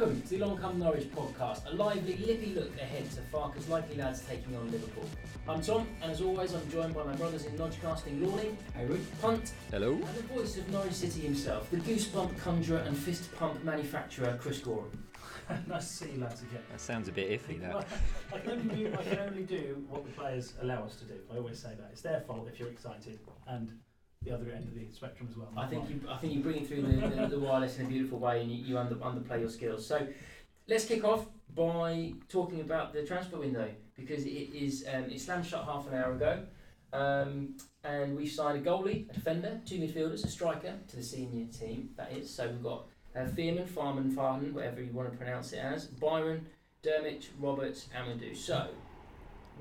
Welcome to the Long Come Norwich podcast, a lively, lippy look ahead to Farke's likely lads taking on Liverpool. I'm Tom, and as always, I'm joined by my brothers in Lodgecasting Lawley, Hey, Ruth. Punt, Hello. and the voice of Norwich City himself, the goosebump conjurer and fist pump manufacturer, Chris Goreham. nice to see you lads again. That sounds a bit iffy. That. I can only do I can only do what the players allow us to do. I always say that it's their fault if you're excited, and the other end of the spectrum as well. I think you, I think you bring it through the, the, the wireless in a beautiful way, and you, you under, underplay your skills. So, let's kick off by talking about the transfer window because it is um, it slammed shut half an hour ago, um, and we've signed a goalie, a defender, two midfielders, a striker to the senior team. That is. So we've got uh, Fearman, Farman, Farhan, whatever you want to pronounce it as, Byram, Drmić, Roberts, Amadou. So.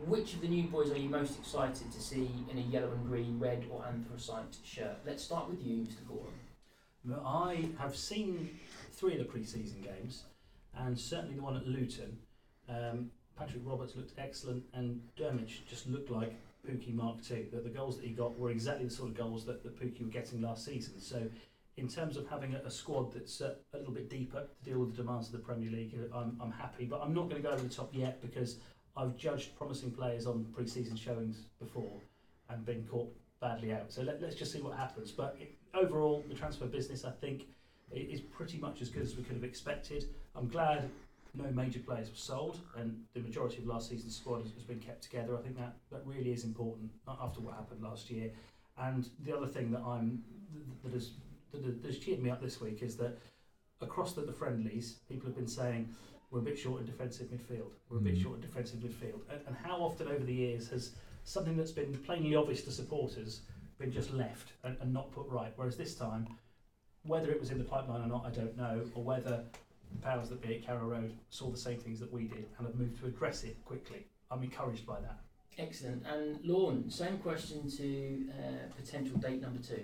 Which of the new boys are you most excited to see in a yellow and green, red or anthracite shirt? Let's start with you, Mr. Goreham. But I have seen three of the pre-season games, and certainly the one at Luton. Um, Patrick Roberts looked excellent, and Drmić just looked like Pukki Mark II. That the goals that he got were exactly the sort of goals that, that Pukki were getting last season. So, in terms of having a, a squad that's uh, a little bit deeper to deal with the demands of the Premier League, I'm, I'm happy. But I'm not going to go over the top yet because I've judged promising players on pre-season showings before and been caught badly out. So let, let's just see what happens. But it, overall, the transfer business, I think, is pretty much as good as we could have expected. I'm glad no major players were sold and the majority of last season's squad has, has been kept together. I think that, that really is important after what happened last year. And the other thing that I'm that has that has cheered me up this week is that across the, the friendlies, people have been saying we're a bit short in defensive midfield. We're a bit Mm. short in defensive midfield. And, and how often over the years has something that's been plainly obvious to supporters been just left and, and not put right? Whereas this time, whether it was in the pipeline or not, I don't know, or whether the powers that be at Carrow Road saw the same things that we did and have moved to address it quickly. I'm encouraged by that. Excellent. And Lorne, same question to uh, potential date number two.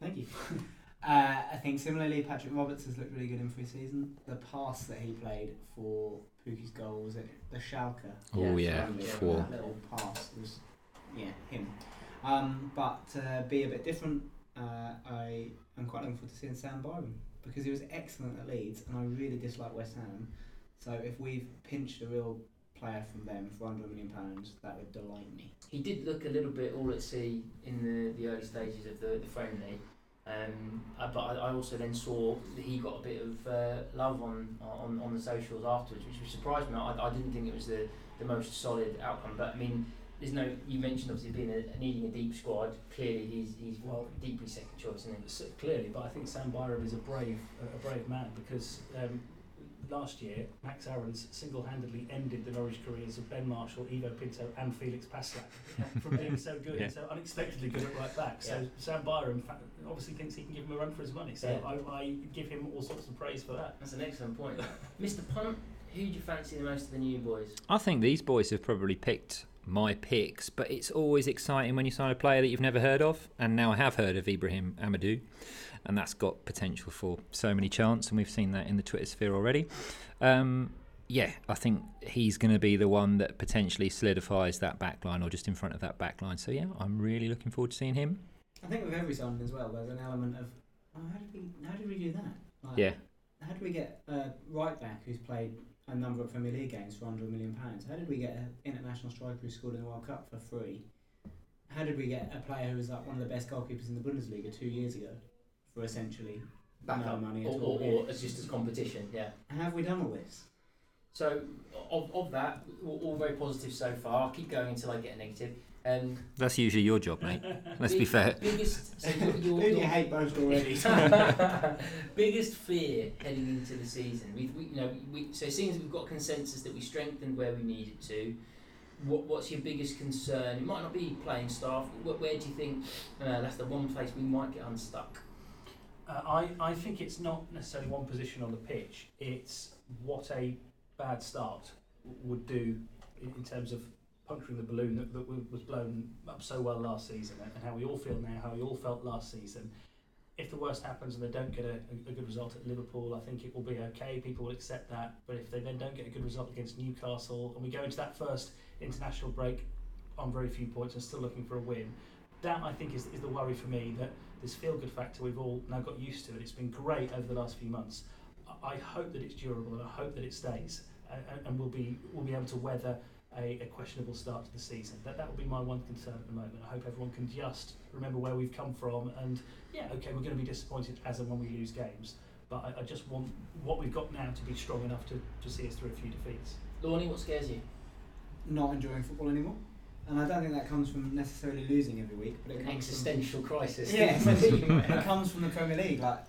Thank you. Uh, I think similarly, Patrick Roberts has looked really good in pre-season. The pass that he played for Pukki's goal was it the Schalke. Oh Yeah, yeah, four. That little pass was, yeah, him. Um, but uh, be a bit different. Uh, I am quite looking forward to seeing Sam Byram because he was excellent at Leeds, and I really dislike West Ham. So if we've pinched a real player from them for under a million pounds, that would delight me. He did look a little bit all at sea in the, the early stages of the, the friendly. Um, uh, but I, I also then saw that he got a bit of uh, love on, on on the socials afterwards, which surprised me. I, I didn't think it was the, the most solid outcome. But I mean, there's no. You mentioned obviously being a, needing a deep squad. Clearly, he's he's Well- deeply second choice, isn't he? Clearly, but I think Sam Byram is a brave, a brave man because um, last year Max Aarons single-handedly ended the Norwich careers of Ben Marshall, Ivo Pinto, and Felix Passlack from being so good Yeah. and so unexpectedly good at right back. So Yeah. Sam Byram obviously thinks he can give him a run for his money. So Yeah. I, I give him all sorts of praise for that. That's an excellent point. Mr. Punt, who do you fancy the most of the new boys? I think these boys have probably picked my picks, but it's always exciting when you sign a player that you've never heard of. And now I have heard of Ibrahim Amadou, and that's got potential for so many chance, and we've seen that in the Twitter sphere already. Um, yeah, I think he's going to be the one that potentially solidifies that back line or just in front of that back line. So, yeah, I'm really looking forward to seeing him. I think with every signing as well, there's an element of oh, how did we how did we do that? Like, Yeah. How did we get a right back who's played a number of Premier League games for under a million pounds? How did we get an international striker who scored in the World Cup for free? How did we get a player who was like one of the best goalkeepers in the Bundesliga two years ago for essentially Back no up, money at or, all? or, or as just as competition, yeah. How have we done all this? So, of, of that, all, all very positive so far. I'll keep going until I get a negative. Um, That's usually your job, mate. Let's be fair. Biggest, so your, your, you your hate most already? biggest fear heading into the season. We've, we, you know, we, so seeing as we've got consensus that we strengthened where we needed to. What, what's your biggest concern? It might not be playing staff. Where, where do you think uh, that's the one place we might get unstuck? Uh, I, I think it's not necessarily one position on the pitch. It's what a bad start would do in, in terms of puncturing the balloon that, that was blown up so well last season and, how we all feel now, how we all felt last season. If the worst happens and they don't get a, a, good result at Liverpool, I think it will be okay. People will accept that. But if they then don't get a good result against Newcastle and we go into that first international break on very few points and still looking for a win, that I think is, is the worry for me that this feel good factor we've all now got used to, and it's been great over the last few months. I hope that it's durable and I hope that it stays, and, and we'll be we'll be able to weather a, a questionable start to the season. That that would be my one concern at the moment. I hope everyone can just remember where we've come from, and yeah, okay, we're going to be disappointed as and when we lose games, but I, I just want what we've got now to be strong enough to, to see us through a few defeats. Lornie, what scares you? Not enjoying football anymore. And I don't think that comes from necessarily losing every week, but it An comes existential crisis. From, yeah, it comes from the Premier League. Like,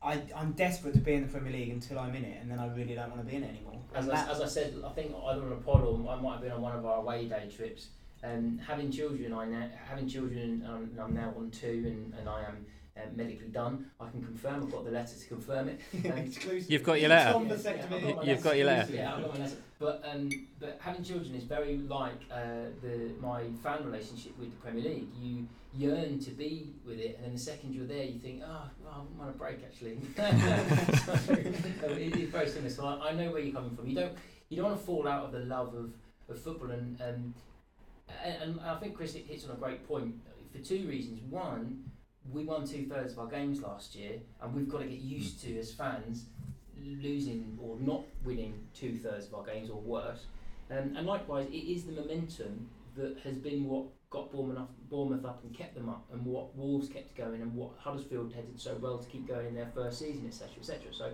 I, I'm desperate to be in the Premier League until I'm in it, and then I really don't want to be in it anymore. As I, as I said, I think either on a pod or I might have been on one of our away day trips. Um, having children, I now, having children, um, I'm now on two, and, and I am uh, medically done. I can confirm. I've got the letter to confirm it. Um. You've got your letter. Yeah, yeah, got my You've got your letter. Yeah, I've got my letter. But um, but having children is very like uh, the my fan relationship with the Premier League. You yearn to be with it, and then the second you're there, you think, oh, well, I want a break actually. so, it is very similar. So I, I know where you're coming from. You don't you don't want to fall out of the love of, of football, and um, and, and I think Chris hits on a great point for two reasons. One, we won two thirds of our games last year, and we've got to get used to as fans losing or not winning two thirds of our games or worse. Um, and likewise, it is the momentum that has been what got Bournemouth up, Bournemouth up and kept them up, and what Wolves kept going, and what Huddersfield headed so well to keep going in their first season, etc., etc. So.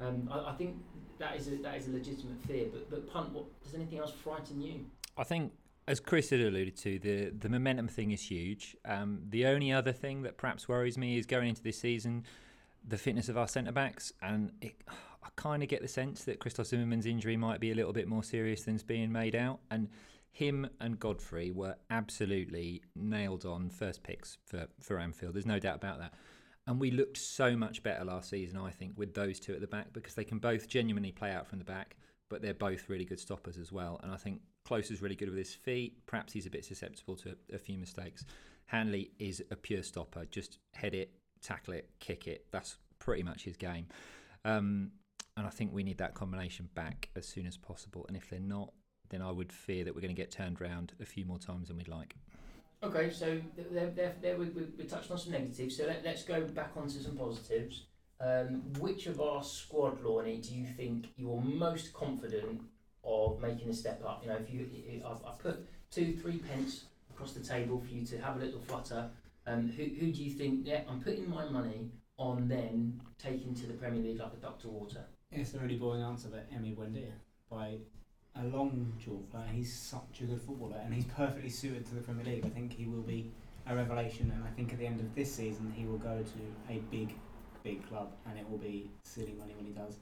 Um, I, I think that is a that is a legitimate fear, but but punt. What does anything else frighten you? I think, as Chris had alluded to, the the momentum thing is huge. Um, the only other thing that perhaps worries me is going into this season, the fitness of our centre backs, and it, I kind of get the sense that Christoph Zimmermann's injury might be a little bit more serious than's being made out, and him and Godfrey were absolutely nailed on first picks for for Anfield. There's no doubt about that. And we looked so much better last season, I think, with those two at the back because they can both genuinely play out from the back, but they're both really good stoppers as well. And I think Klose is really good with his feet. Perhaps he's a bit susceptible to a few mistakes. Hanley is a pure stopper. Just head it, tackle it, kick it. That's pretty much his game. Um, and I think we need that combination back as soon as possible. And if they're not, then I would fear that we're going to get turned around a few more times than we'd like. Okay, so there, we, we, we touched on some negatives. So let, let's go back onto some positives. Um, which of our squad, Lorne, do you think you're most confident of making a step up? You know, if you, I've, I've put two, three pence across the table for you to have a little flutter. Um, who, who do you think? Yeah, I'm putting my money on them taking to the Premier League like a to water. It's a really boring answer, but Emi Buendia by a long chalk. Like, he's such a good footballer, and he's perfectly suited to the Premier League. I think he will be a revelation, and I think at the end of this season he will go to a big, big club, and it will be silly money when he does.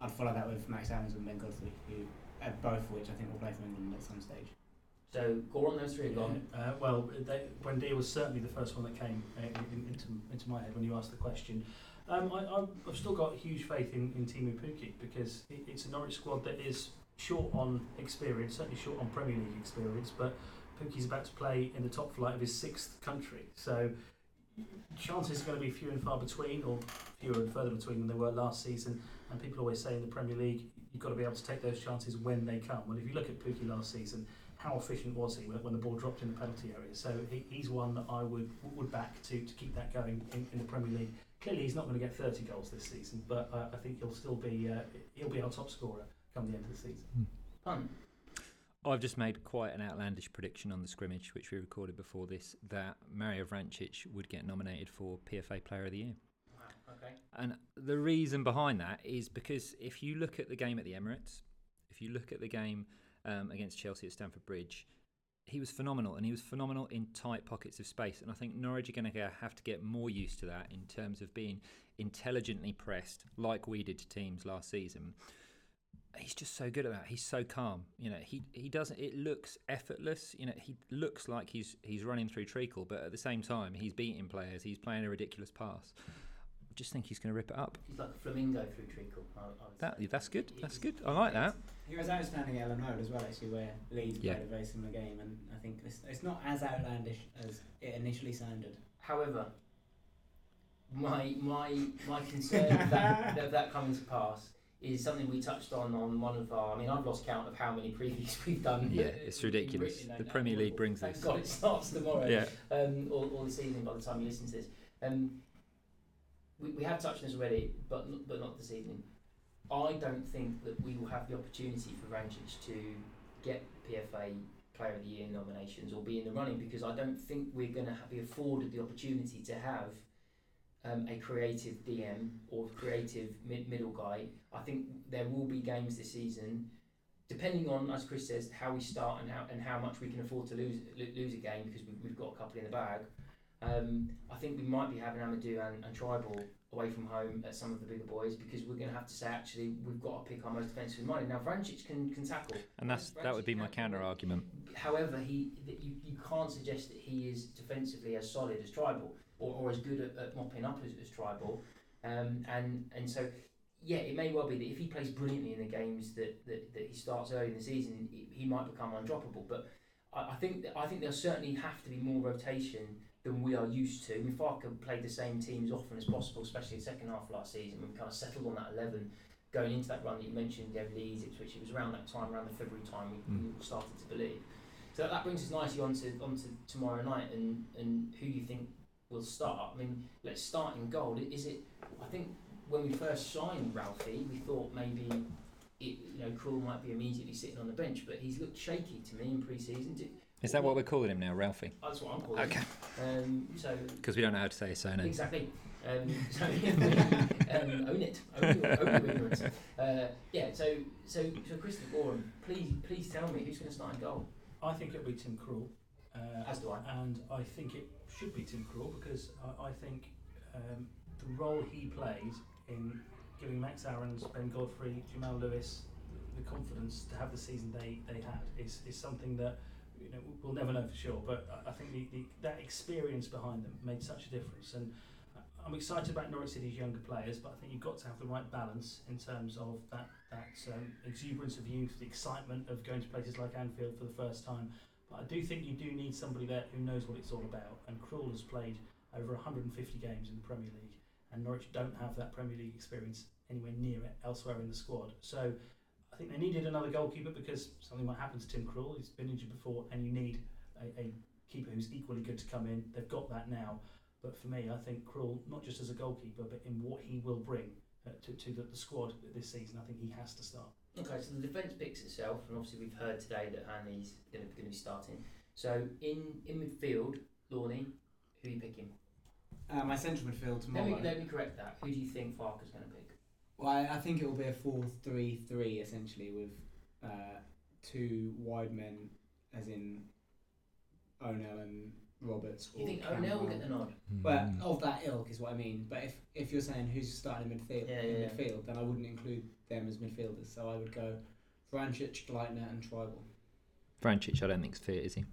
I'd follow that with Max Adams and Ben Godfrey, who uh, both of which I think will play for England at some stage. So go on, those three are gone. Uh, well, they, Buendia was certainly the first one that came uh, in, into, into my head when you asked the question. Um, I, I've- I've still got huge faith in, in Teemu Pukki because it, it's a Norwich squad that is short on experience, certainly short on Premier League experience, but Pukki's about to play in the top flight of his sixth country. So chances are going to be few and far between, or fewer and further between than they were last season. And people always say in the Premier League, you've got to be able to take those chances when they come. Well, if you look at Pukki last season, how efficient was he when, when the ball dropped in the penalty area? So he, he's one that I would would back to, to keep that going in, in the Premier League. Clearly, he's not going to get 30 goals this season, but I, I think he'll still be uh, he'll be our top scorer come the end of the season. Punt. I've just made quite an outlandish prediction on the scrimmage, which we recorded before this, that Mario Vrancic would get nominated for PFA Player of the Year. Okay. And the reason behind that is because if you look at the game at the Emirates, if you look at the game um, against Chelsea at Stamford Bridge, he was phenomenal, and he was phenomenal in tight pockets of space. And I think Norwich are going to have to get more used to that in terms of being intelligently pressed, like we did to teams last season. He's just so good at that. He's so calm. You know, he he doesn't. It looks effortless. You know, he looks like he's he's running through treacle, but at the same time, he's beating players. He's playing a ridiculous pass. I just think he's going to rip it up. He's like a flamingo through treacle. I, I would That say. that's good. That's He's- good. I like that. He was outstanding at Elland Road as well, actually, where Leeds Yeah. played a very similar game, and I think it's, it's not as outlandish as it initially sounded. However, my my my concern of that, of that coming to pass is something we touched on on one of our. I mean, I've lost count of how many previews we've done. Yeah, it's ridiculous. Written The down. Premier League brings Thank this. God it starts tomorrow. Yeah. Um, or, or this evening by the time you listen to this. Um, we, we have touched on this already, but n- but not this evening. I don't think that we will have the opportunity for Vrancic to get PFA Player of the Year nominations or be in the running because I don't think we're going to be afforded the opportunity to have um, a creative DM or creative mid- middle guy. I think there will be games this season, depending on, as Chris says, how we start and how and how much we can afford to lose lo- lose a game because we've, we've got a couple in the bag. Um, I think we might be having Amadou and, and Trybull away from home at some of the bigger boys because we're going to have to say actually we've got to pick our most defensive minded. Now Vrancic can, can tackle, And that's that would be my counter argument. However, he that you, you can't suggest that he is defensively as solid as Trybull or, or as good at, at mopping up as, as Trybull. Um, and and so yeah, it may well be that if he plays brilliantly in the games that, that, that he starts early in the season, he, he might become undroppable. But I, I think that, I think there'll certainly have to be more rotation than we are used to. I mean, Farke played the same teams often as possible, especially the second half of last season. We kind of settled on that eleven going into that run that you mentioned, Dev Leeds, Ipswich. It was around that time, around the February time, we, we all started to believe. So that brings us nicely on to, on to tomorrow night and, and who you think will start. I mean, let's start in goal. Is it? I think when we first signed Ralphie, we thought maybe it, you know Krul might be immediately sitting on the bench, but he's looked shaky to me in pre-season. Do- Is that what we're calling him now, Ralphie? That's what I'm calling. Okay. it. Um, so Because we don't know how to say his surname. exactly. Um, so um, own it. Own your, own your ignorance. Uh, yeah. So so so Christopher Goreham, please please tell me who's going to start in goal. I think it'll be Tim Krul. Uh, As do I. and I think it should be Tim Krul because I, I think um, the role he played in giving Max Aarons, Ben Godfrey, Jamal Lewis the confidence to have the season they, they had is, is something that you know we'll never know for sure. But I- think the, the, that experience behind them made such a difference. And I'm excited about Norwich City's younger players, but I think you've got to have the right balance in terms of that that um, exuberance of youth, the excitement of going to places like Anfield for the first time. But I do think you do need somebody there who knows what it's all about. And Krul has played over 150 games in the Premier League, and Norwich don't have that Premier League experience anywhere near it elsewhere in the squad. So think they needed another goalkeeper because something might happen to Tim Krul. He's been injured before, and you need a, a keeper who's equally good to come in. They've got that now. But for me, I think Krul, not just as a goalkeeper, but in what he will bring uh, to, to the, the squad this season, I think he has to start. Okay, so the defence picks itself, and obviously we've heard today that Hanley's going to, going to be starting. So in in midfield, Lorney, who are you picking? Uh, my central midfield Let tomorrow. me, let me correct that. Who do you think Farke's going to pick? Well, I, I think it will be a 4 3 3 essentially with uh, two wide men, as in O'Neill and Roberts. Do you or think O'Neill will get the nod? Well, Mm. of that ilk is what I mean. But if, if you're saying who's starting in midfield, Yeah, in yeah, yeah. midfield, then I wouldn't include them as midfielders. So I would go Vrancic, Gleitner, and Trybull. Vrancic, I don't think's fit, is he?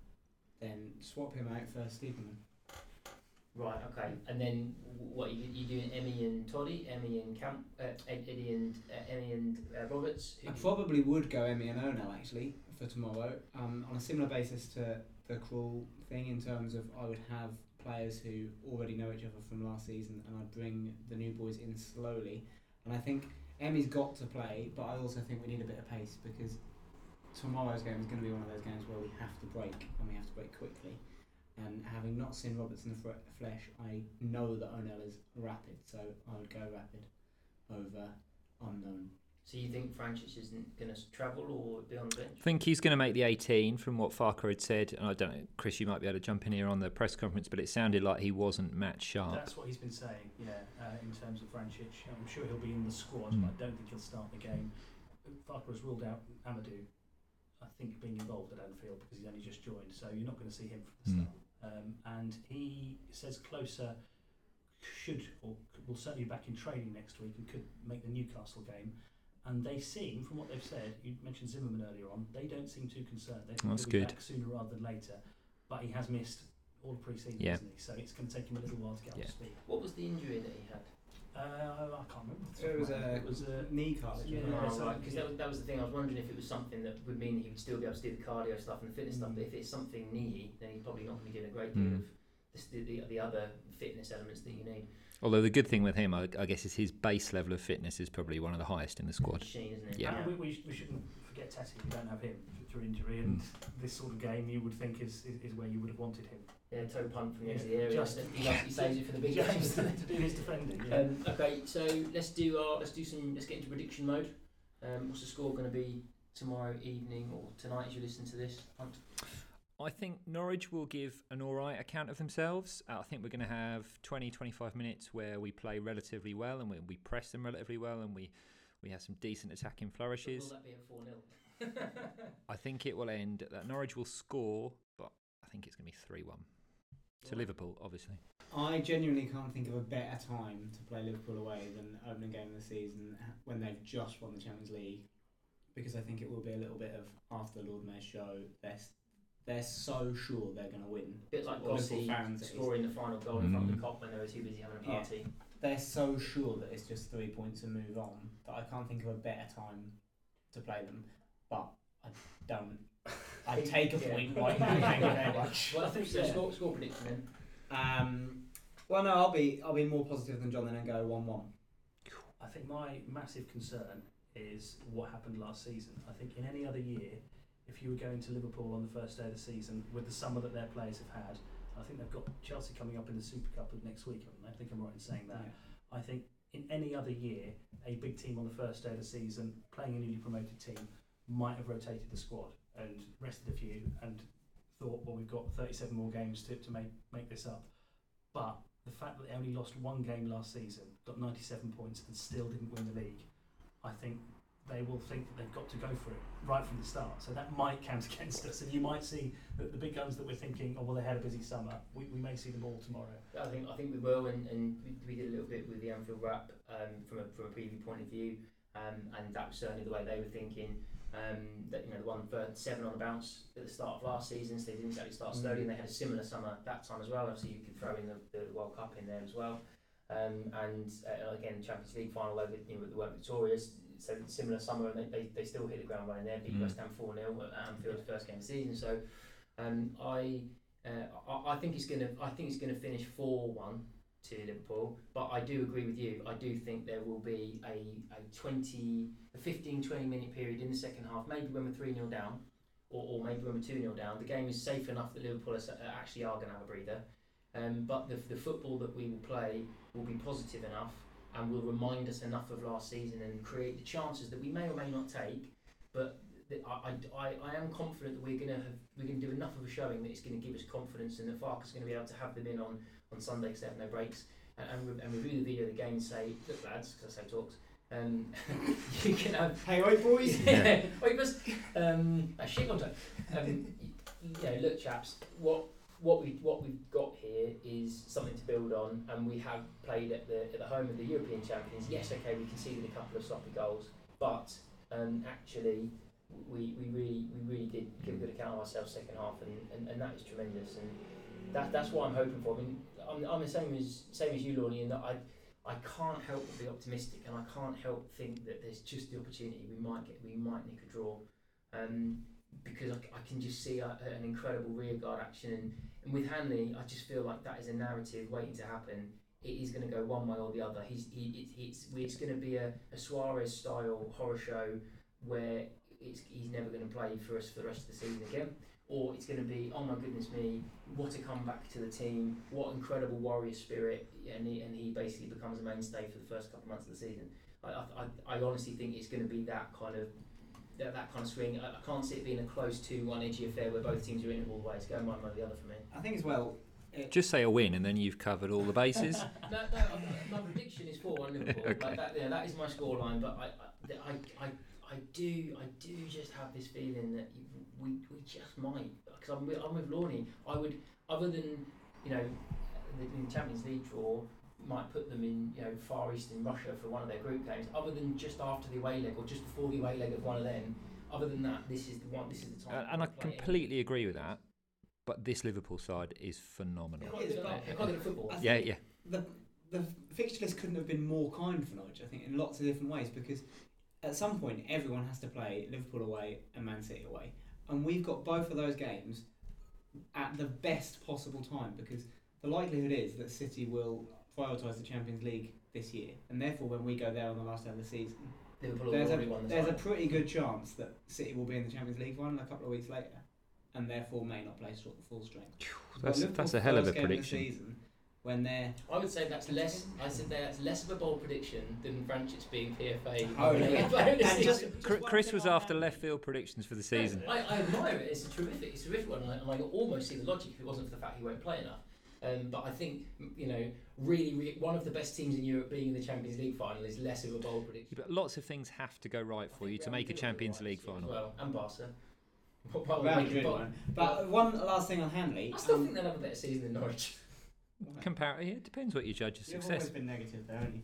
Then swap him out for Stiepermann. Right. Okay. And then what you you doing? Emmy and Toddy, Emmy and Camp, uh, Eddie and uh, Emmy and uh, Roberts. Who I do you- probably would go Emmy and O'Neill actually for tomorrow, um, on a similar basis to the Krul thing in terms of I would have players who already know each other from last season, and I'd bring the new boys in slowly. And I think Emmy's got to play, but I also think we need a bit of pace because tomorrow's game is going to be one of those games where we have to break and we have to break quickly. And having not seen Roberts in the fre- flesh, I know that O'Neill is rapid, so I would go rapid over unknown. So you think Vrancic isn't going to travel or be on the bench? I think he's going to make the 18 from what Farke had said. And I don't know, Chris, you might be able to jump in here on the press conference, but it sounded like he wasn't match sharp. That's what he's been saying, yeah, uh, in terms of Vrancic. I'm sure he'll be in the squad, Mm. but I don't think he'll start the game. Farke has ruled out Amadou, I think, being involved at Anfield because he's only just joined, so you're not going to see him from the Mm. Start. Um, and he says closer should or will certainly be back in training next week and could make the Newcastle game. And they seem, from what they've said, you mentioned Zimmermann earlier on, they don't seem too concerned. They think That's he'll be good. back sooner rather than later. But he has missed all the pre-season, Yeah. hasn't he? So it's going to take him a little while to get up Yeah. to speed. What was the injury that he had? Uh, I can't remember. the It was of my head. a It was a knee cartilage. Yeah, wasn't it? oh, so- right, because that was, that was the thing. I was wondering if it was something that would mean that he would still be able to do the cardio stuff and the fitness stuff. Mm. But if it's something knee, then he's probably not going to be doing a great deal Mm. of the, the, the other fitness elements that you need. Although the good thing with him, I, I guess, is his base level of fitness is probably one of the highest in the squad. Machine, isn't it? Yeah. And we, we, we shouldn't forget Tettey. you don't have him through injury, and Mm. this sort of game you would think is, is, is where you would have wanted him. Yeah, toe punt from the edge of the Yeah, area. just- he, loves- saves it for the big Just games. to, to do his defending. Yeah. Um, okay, so let's do our let's do some let's get into prediction mode. Um, what's the score going to be tomorrow evening or tonight as you listen to this? Punt? I think Norwich will give an all right account of themselves. Uh, I think we're going to have 20, 25 minutes where we play relatively well and we, we press them relatively well and we, we have some decent attacking Will flourishes. that be a four 0 I think it will end that Norwich will score, but I think it's going to be 3 1 to Liverpool, obviously. I genuinely can't think of a better time to play Liverpool away than the opening game of the season when they've just won the Champions League, because I think it will be a little bit of after the Lord Mayor show. They're they're so sure they're going to win. bit like Or Liverpool Gossi fans, scoring the final goal in front of Mm. the Kop when they were too busy having a Yeah. Party. They're so sure that it's just three points and move on that I can't think of a better time to play them. But I don't. I take a Yeah. point right now. Thank you very much. Well, I I think think, so. yeah. Score, score prediction then. Um, well, no, I'll be I'll be more positive than John then and go one-one. I think my massive concern is what happened last season. I think in any other year, if you were going to Liverpool on the first day of the season with the summer that their players have had, I think they've got Chelsea coming up in the Super Cup next week, haven't they? I think I'm right in saying that. I think in any other year, a big team on the first day of the season playing a newly promoted team might have rotated the squad and rested a few and thought, well, we've got 37 more games to, to make, make this up. But the fact that they only lost one game last season, got 97 points, and still didn't win the league, I think they will think that they've got to go for it right from the start. So that might count against us, and you might see that the big guns that we're thinking, oh well, they had a busy summer. We, we may see them all tomorrow. I think I think we will, and, and we, did a little bit with the Anfield wrap um, from a from a preview point of view, um, and that was certainly the way they were thinking. Um, that you know, the one for seven on the bounce at the start of last season, so they didn't exactly start slowly, and they had a similar summer that time as well. Obviously, you could throw in the, the World Cup in there as well, um, and uh, again Champions League final over you know they weren't victorious, so similar summer, and they, they, they still hit the ground running there, beat Mm. West Ham four 0 at Anfield's first game of the season. So um, I. Uh, I, I think it's gonna. I think it's gonna finish four one to Liverpool. But I do agree with you. I do think there will be a, a 20, a 15, 20 minute period in the second half. Maybe when we're three 0 down, or, or maybe when we're two 0 down. The game is safe enough that Liverpool are, actually are going to have a breather. Um, but the, the football that we will play will be positive enough and will remind us enough of last season and create the chances that we may or may not take. But I, I, I am confident that we're going to have we're going to do enough of a showing that it's going to give us confidence and that Farkas is going to be able to have them in on, on Sunday because they have no breaks and, and, re- and review the video of the game and say, look lads, because I say talks, um, you can have Hey, oi, boys. yeah. Wait, but um, a shit contact. Um, y- you know, look, chaps. What what we what we've got here is something to build on, and we have played at the at the home of the European champions. Yes, okay, we conceded a couple of sloppy goals, but um, actually. We, we really we really did give a good account of ourselves second half and, and, and that is tremendous and that that's what I'm hoping for. I mean I'm, I'm the same as same as you, Lorne, in that I I can't help but be optimistic, and I can't help think that there's just the opportunity we might get, we might nick a draw, um, because I can just see a, an incredible rearguard action, and, and with Hanley, I just feel like that is a narrative waiting to happen. It is going to go one way or the other. He's he, it, it's it's going to be a, a Suarez style horror show where it's, he's never going to play for us for the rest of the season again or it's going to be oh my goodness me what a comeback to the team what incredible warrior spirit and he, and he basically becomes a mainstay for the first couple of months of the season I, I, I honestly think it's going to be that kind of that, that kind of swing I, I can't see it being a close to one edgy affair where both teams are in it all the way it's going one way or the other for me I think as well. It, Just say a win and then you've covered all the bases. no, no, my prediction is 4 1 Liverpool. Okay. Like that, yeah, that is my scoreline, but I, I, I, I, I do, I do just have this feeling that we, we just might. Because I'm, with- I'm with Lorne. I would, other than, you know, the, in Champions League draw, might put them in, you know, Far East in Russia for one of their group games. Other than just after the away leg or just before the away leg of one of them. Other than that, this is the one. This is the time. Uh, and I to play completely agree with that. But this Liverpool side is phenomenal. quite good, aren't they? They're quite good at football. I Yeah, yeah. the the fixture list couldn't have been more kind for Norwich. I think in lots of different ways because at some point everyone has to play Liverpool away and Man City away, and we've got both of those games at the best possible time because the likelihood is that City will prioritise the Champions League this year, and therefore when we go there on the last day of the season, Liverpool there's a the there's a pretty good chance that City will be in the Champions League final a couple of weeks later. and therefore may not play str- full strength. That's Liverpool's that's a hell of a first game prediction. season, when they're I would say that's less. I said that's less of a bold prediction than Vrancic being PFA. Oh, playing yeah. a And just- season. Chris, one Chris thing was after have- left field predictions for the season. I, I admire it. It's a terrific. It's a terrific one, and I, and I almost see the logic if it wasn't for the fact he won't play enough. Um, but I think you know, really, re- one of the best teams in Europe being in the Champions League final is less of a bold prediction. But lots of things have to go right for you to make a Champions League final. Well, and Barca. While we're Real making one. But one last thing on Hanley. I still um, think they'll have a better season than Norwich. Comparatively, it depends what you judge as You've success. always been negative there, haven't you?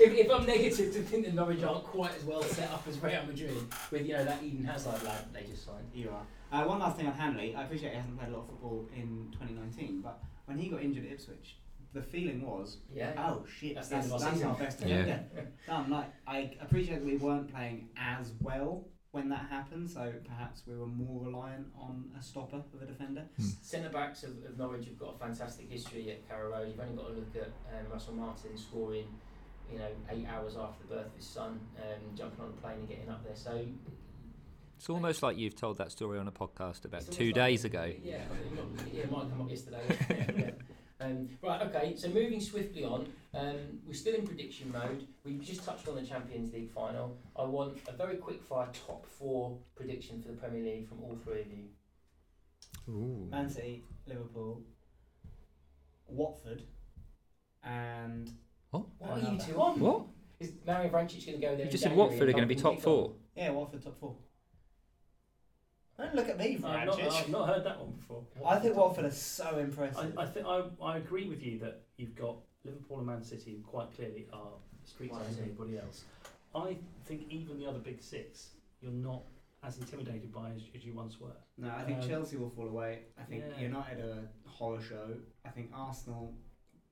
if, if I'm negative to think that Norwich aren't quite as well set up as Real Madrid with you know that Eden Hazard lad they just signed. You are. Uh, one last thing on Hanley. I appreciate he hasn't played a lot of football in 2019, but when he got injured at Ipswich, the feeling was, Yeah. oh shit, That's that's, the end of that's, our season. our best Yeah. defender. Done. Like I appreciate that we weren't playing as well when that happened, so perhaps we were more reliant on a stopper of a defender. Centre backs of, of Norwich have got a fantastic history at Carrow Road. You've only got to look at um, Russell Martin scoring, you know, eight hours after the birth of his son, um, jumping on a plane and getting up there. So It's almost like you've told that story on a podcast about two almost days like- ago. Yeah, it might, yeah, come up yesterday. Um, right, okay, so moving swiftly on, um, we're still in prediction mode. We've just touched on the Champions League final. I want a very quick fire top four prediction for the Premier League from all three of you. Ooh. Man City, Liverpool, Watford, and What What are you two on? What? Is Mario Vrancic going to go there? You just said Watford are going to be top four. yeah, Watford top four. Don't look at me, I've not, I've not heard that one before. I think Watford are so impressive. I, I think I, I agree with you that you've got Liverpool and Man City who quite clearly are streets Right. as anybody else. I think even the other big six, you're not as intimidated by as, as you once were. No, I think Um, Chelsea will fall away. I think yeah. United are a horror show. I think Arsenal,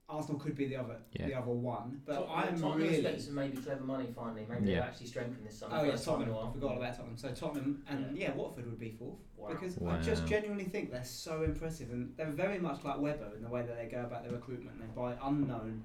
Arsenal could be the other, Yeah. the other one. But Tottenham, I'm Tottenham really. spent some maybe clever money finally. Maybe Yeah. they've actually strengthened this summer. Oh yeah, First time in a Tottenham. I forgot about Tottenham. So Tottenham and yeah. Watford would be fourth Wow. because I just genuinely think they're so impressive and they're very much like Webber in the way that they go about their recruitment. They buy unknown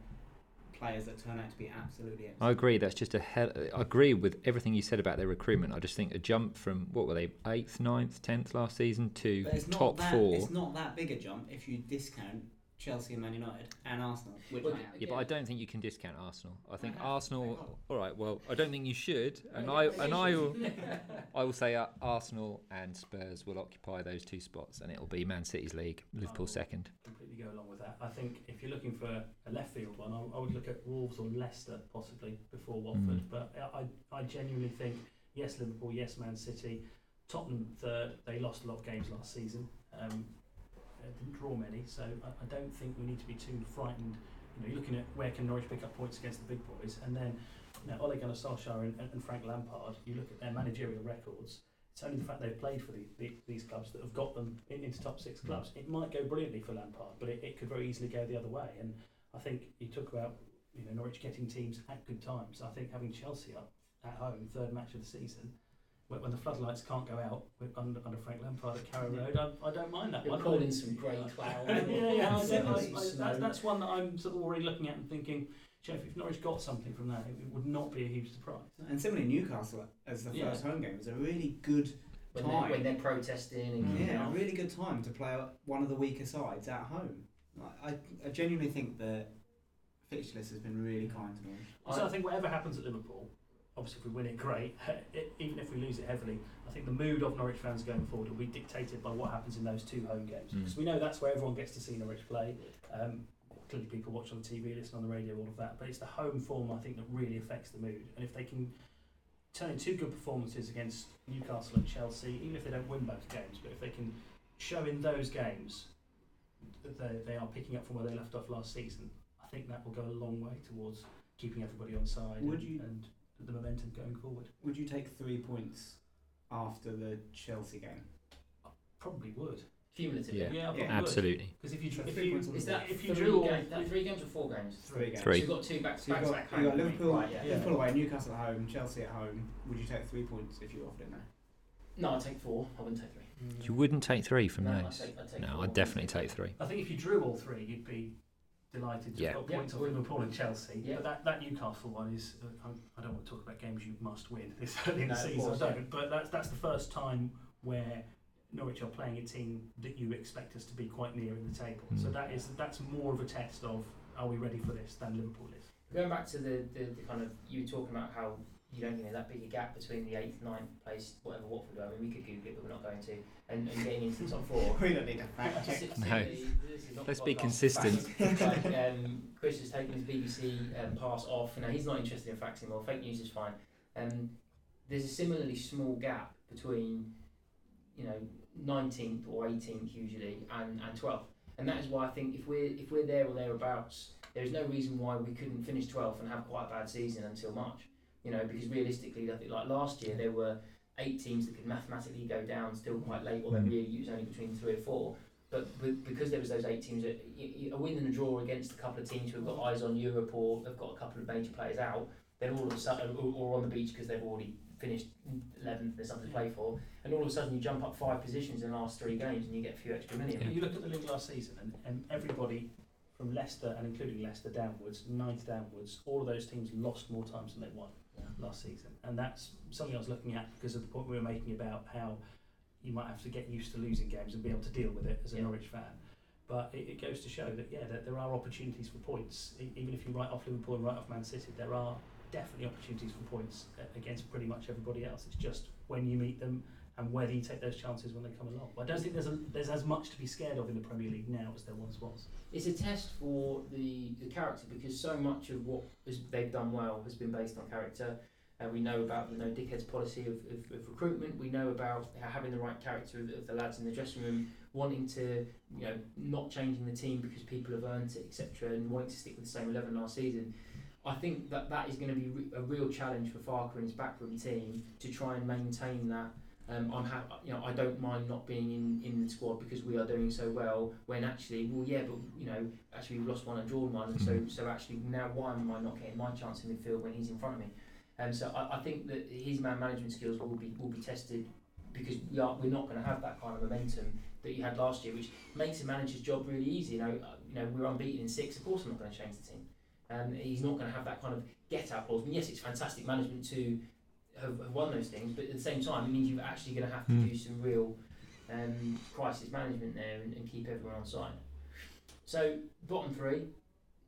players that turn out to be absolutely excellent. I agree. That's just a hell. I agree with everything you said about their recruitment. I just think a jump from what were they eighth, ninth, tenth last season to But it's not top that, four. It's not that big a jump if you discount Chelsea and Man United and Arsenal, which Well, I am. Yeah, but I don't think you can discount Arsenal. I think have to, Arsenal. All right. Well, I don't think you should, and I and I will. I will say uh, Arsenal and Spurs will occupy those two spots, and it'll be Man City's league, Liverpool Oh. second. Completely go along with that. I think if you're looking for a left field one, I, I would look at Wolves or Leicester possibly before Watford. Mm. But I, I I genuinely think yes, Liverpool, yes, Man City, Tottenham third. They lost a lot of games last season. Um, Uh, didn't draw many, so I, I don't think we need to be too frightened. You know, you're looking at where can Norwich pick up points against the big boys, and then you know, Ole Gunnar Solskjaer and, and, and Frank Lampard. You look at their managerial records. It's only the fact they've played for the, the, these clubs that have got them in, into top six mm. clubs. It might go brilliantly for Lampard, but it, it could very easily go the other way. And I think you talk about you know Norwich getting teams at good times. I think having Chelsea up at home, third match of the season, when, when the floodlights can't go out with, under, under Frank Lampard at Carrow Road, I, I don't mind that You're one. calling some grey cloud. yeah, yeah, I, I, I, snow. that, that's one that I'm sort of already looking at and thinking, Jeff, if Norwich got something from that, it, it would not be a huge surprise. And similarly, Newcastle as the Yeah. first home game was a really good, when, they're, time. when they're protesting and kicking yeah, a off. really good time to play one of the weaker sides at home. Like, I, I genuinely think that fixture list has been really kind to Norwich. So I think whatever happens at Liverpool, obviously if we win it, great. It, even if we lose it heavily, I think the mood of Norwich fans going forward will be dictated by what happens in those two home games. Mm. Because we know that's where everyone gets to see Norwich play. Um, clearly, people watch on the TV, listen on the radio, all of that. But it's the home form I think that really affects the mood. And if they can turn in two good performances against Newcastle and Chelsea, even if they don't win both games, but if they can show in those games that they, they are picking up from where they left off last season, I think that will go a long way towards keeping everybody on side Would and, you- and the momentum going forward. Would you take three points after the Chelsea game? Probably would. Cumulatively. Yeah. I probably would. Absolutely. Because if you So if three you points Is that if you three, drew all games, that three games or four games? Three games. Three. So you've got two back to So you've back got, back you've got home, Liverpool, Right, yeah. Yeah. Liverpool away, Newcastle at home, Chelsea at home. Would you take three points if you offered it now? No, I'd take four. I wouldn't take three. You wouldn't take three from no, I'd those. take, I'd take No, four. I'd definitely take three. I think if you drew all three, you'd be delighted to Yeah. have got Yeah. points off Liverpool and Chelsea. Yeah. But that, that Newcastle one is, uh, I'm- I don't want to talk about games you must win this early in No, the season, course, I don't. But that's, that's the first time where Norwich are playing a team that you expect us to be quite near in the table. So Mm. that is that's more of a test of are we ready for this than Liverpool is. Going back to the, the, the kind of you were talking about how you don't think there's that big a gap between the eighth, ninth place, whatever Watford are. I mean, we could Google it, but we're not going to. And, and getting into the top four. we don't need a fact check. No. simply, this is not Let's be consistent. like, um, Chris has taken his BBC um, pass off. Now he's not interested in facts anymore. Fake news is fine. Um, there's a similarly small gap between, you know, 19th or 18th usually and, and 12th. And that is why I think if we're if we're there or thereabouts, there's no reason why we couldn't finish 12th and have quite a bad season until March. You know, because realistically, I think like last year there were eight teams that could mathematically go down still quite late, although Mm. really it was only between three or four. But be- because there was those eight teams, that- y- y- a win and a draw against a couple of teams who've got eyes on Europe or have got a couple of major players out, they're all of a sudden, or, or on the beach because they've already finished 11th, there's something to play for, and all of a sudden you jump up five positions in the last three games and you get a few extra million. You look at the league last season, and, and everybody from Leicester and including Leicester downwards, ninth downwards, all of those teams lost more times than they won Yeah. Last season, and that's something I was looking at because of the point we were making about how you might have to get used to losing games and be able to deal with it as a Yeah. Norwich fan. But it, it goes to show that yeah, that there are opportunities for points. Even if you write off Liverpool and write off Man City, there are definitely opportunities for points uh, against pretty much everybody else. It's just when you meet them and whether you take those chances when they come along. But I don't think there's a, there's as much to be scared of in the Premier League now as there once was. It's a test for the, the character because so much of what has, they've done well has been based on character. Uh, we know about the no dickheads policy of, of, of recruitment. We know about having the right character of, of the lads in the dressing room, wanting to, you know, not changing the team because people have earned it, etc., and wanting to stick with the same eleven last season. I think that that is going to be re- a real challenge for Farke and his backroom team to try and maintain that. Um, I'm ha- you know I don't mind not being in, in the squad because we are doing so well. When actually, well, yeah, but you know, actually we've lost one and drawn one, and so Mhm. so actually now why am I not getting my chance in midfield when he's in front of me? And so I, I think that his man management skills will be will be tested because we are we're not going to have that kind of momentum that you had last year, which makes a manager's job really easy. You know, uh, you know we're unbeaten in six. Of course, I'm not going to change the team. Um, he's not going to have that kind of get out clause. I mean, yes, it's fantastic management to have, have won those things, but at the same time, it means you're actually going to have to Hmm. do some real um, crisis management there and, and keep everyone on side. So bottom three,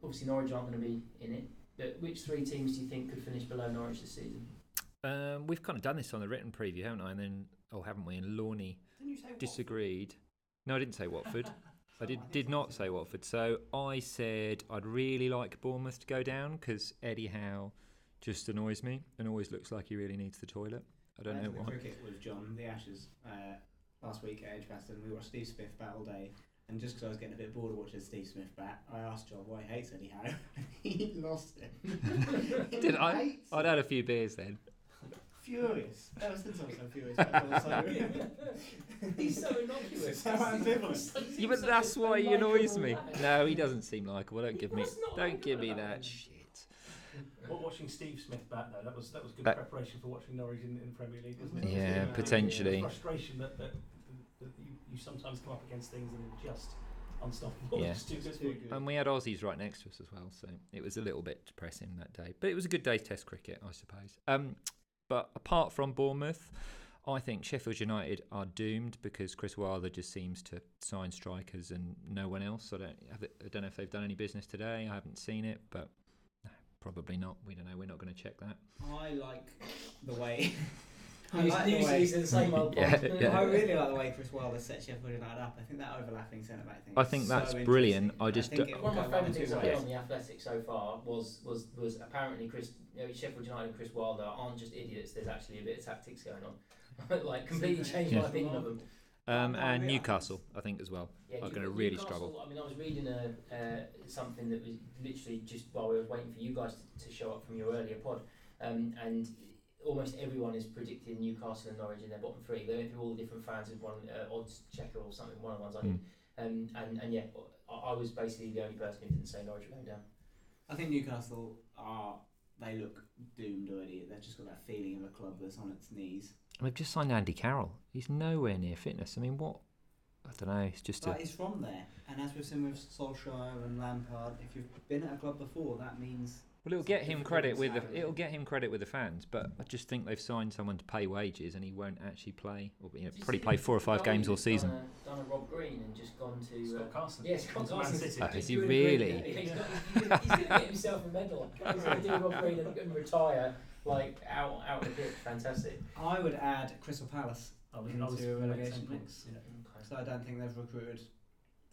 obviously Norwich aren't going to be in it. But which three teams do you think could finish below Norwich this season? Um, we've kind of done this on the written preview, haven't I? And then, oh, haven't we? And Lawney Didn't disagreed. No, I didn't say Watford. I did, Watford? did not say Watford. So I said I'd really like Bournemouth to go down because Eddie Howe just annoys me and always looks like he really needs the toilet. I don't went know to the why. cricket with John, the Ashes, uh, last week at Edgbaston. We watched Steve Smith bat all day. And just because I was getting a bit bored of watching Steve Smith bat, I asked John why he hates Eddie Howe. he lost it. He Did I? hates I'd it. had a few beers then. furious. Ever since I was so furious, I feel so. He's so innocuous. So ambivalent. Yeah, but that's why he annoys me. No, he doesn't seem likable. Don't give me, must not don't like give me that. that shit. Wa- watching Steve Smith bat though, that was that was good That- preparation for watching Norwich in, in the Premier League, wasn't it? Yeah, Uh, potentially. The frustration that, that, that you, you sometimes come up against things and are just unstoppable. Yeah. Just too good. Too good. And we had Aussies right next to us as well, so it was a little bit depressing that day. But it was a good day's Test cricket, I suppose. Um, but apart from Bournemouth, I think Sheffield United are doomed because Chris Wilder just seems to sign strikers and no one else. I don't, have it, I don't know if they've done any business today. I haven't seen it, but probably not. We don't know. We're not going to check that. I like the way. I He's like the usually way. he's in the same old Yeah, point. yeah. I really like the way Chris Wilder set Sheffield United up. I think that overlapping centre back thing. I think that's interesting. brilliant. I just think don't- it will One of my favourite things two I've heard on the Athletic so far was was was apparently Chris you know, Sheffield United and Chris Wilder aren't just idiots. There's actually a bit of tactics going on. like completely changed my Yeah. opinion of them. Um, and. Newcastle, I think, as well. Yeah, Are New- gonna really Newcastle, struggle. I mean, I was reading a, uh, something that was literally just while we were waiting for you guys to, to show up from your earlier pod, um, and almost everyone is predicting Newcastle and Norwich in their bottom three. They went through all the different fans with one uh, odds checker or something. One of the ones I did, um, and and yeah, I, I was basically the only person who didn't say Norwich were going down. I think Newcastle are. They look doomed already. They've just got that feeling of a club that's on its knees. And they've just signed Andy Carroll. He's nowhere near fitness. I mean, what? I don't know. It's just a. But he's from there, and as we've seen with Solskjaer and Lampard, if you've been at a club before, that means Well, it'll get him credit with the, it'll get him credit with the fans, but I just think they've signed someone to pay wages, and he won't actually play, or you know, probably play four or five games all season. Done a, done a Rob Green and just gone to. Scott Uh, Carson. yeah, Scott To Man Carson. City. Oh, is he really? great- He's, got, he's, gonna, he's gonna get himself a medal. He's going to do Rob Green and, and retire like out out of the pitch. Fantastic. I would add Crystal Palace I into I a relegation mix. points, yeah. So I don't think they've recruited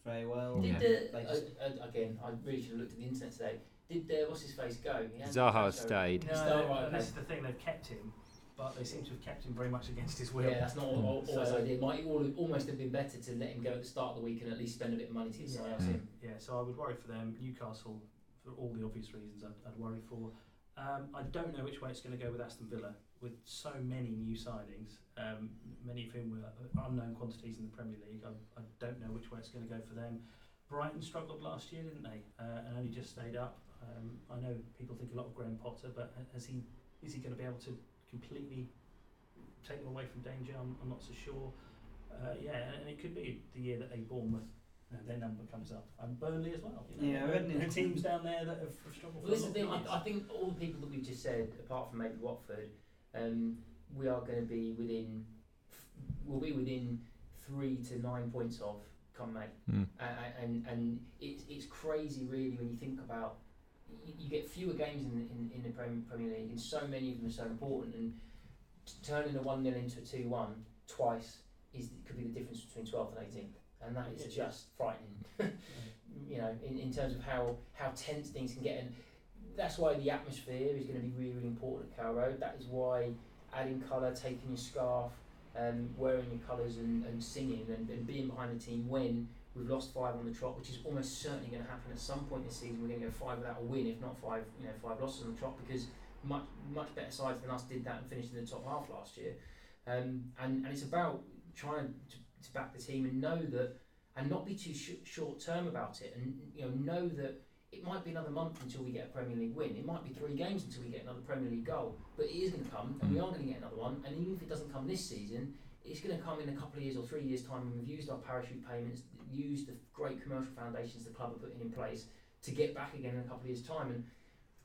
very well. Did Yeah. the, They uh, just- uh, again? I really should have looked at the internet today. Did uh, what's his face go? He hasn't Zaha stayed. He's No, still right, and this is the thing, they've kept him, but they seem to have kept him very much against his will. Yeah, that's not all, all, So- always ideal. It might all, almost have been better to let him go at the start of the week and at least spend a bit of money to get someone else Yeah. in. Yeah, so I would worry for them. Newcastle, for all the obvious reasons, I'd, I'd worry for. Um, I don't know which way it's going to go with Aston Villa, with so many new signings, um, many of whom were unknown quantities in the Premier League. I, I don't know which way it's going to go for them. Brighton struggled last year, didn't they? Uh, and only just stayed up. Um, I know people think a lot of Graham Potter, but ha- has he? Is he going to be able to completely take them away from danger? I'm, I'm not so sure. Uh, yeah, and it could be the year that a Bournemouth uh, their number comes up, and Burnley as well. You know, Yeah, there, there are teams down there that have, have struggled. Well, this is the thing. I, I think all the people that we've just said, apart from maybe Watford, um, we are going to be within. We'll be within three to nine points of come May. Mm. Uh, and and it's it's crazy really when you think about you, you get fewer games in, in, in the Prem- Premier League and so many of them are so important and t- turning a 1 0 into a 2 1 twice is could be the difference between 12th and 18th and that is just frightening. You know in, in terms of how, how tense things can get and that's why the atmosphere is going to be really really important at Carrow. Road that is why adding colour taking your scarf um, wearing your colours and, and singing and, and being behind the team when we've lost five on the trot, which is almost certainly going to happen at some point this season. We're going to go five without a win, if not five, you know, five losses on the trot, because much much better sides than us did that and finished in the top half last year. Um, and and it's about trying to, to back the team and know that, and not be too sh- short term about it, and you know know that. It might be another month until we get a Premier League win. It might be three games until we get another Premier League goal. But it is going to come, and we Mm. are going to get another one. And even if it doesn't come this season, it's going to come in a couple of years or three years' time when we've used our parachute payments, used the great commercial foundations the club are putting in place to get back again in a couple of years' time. And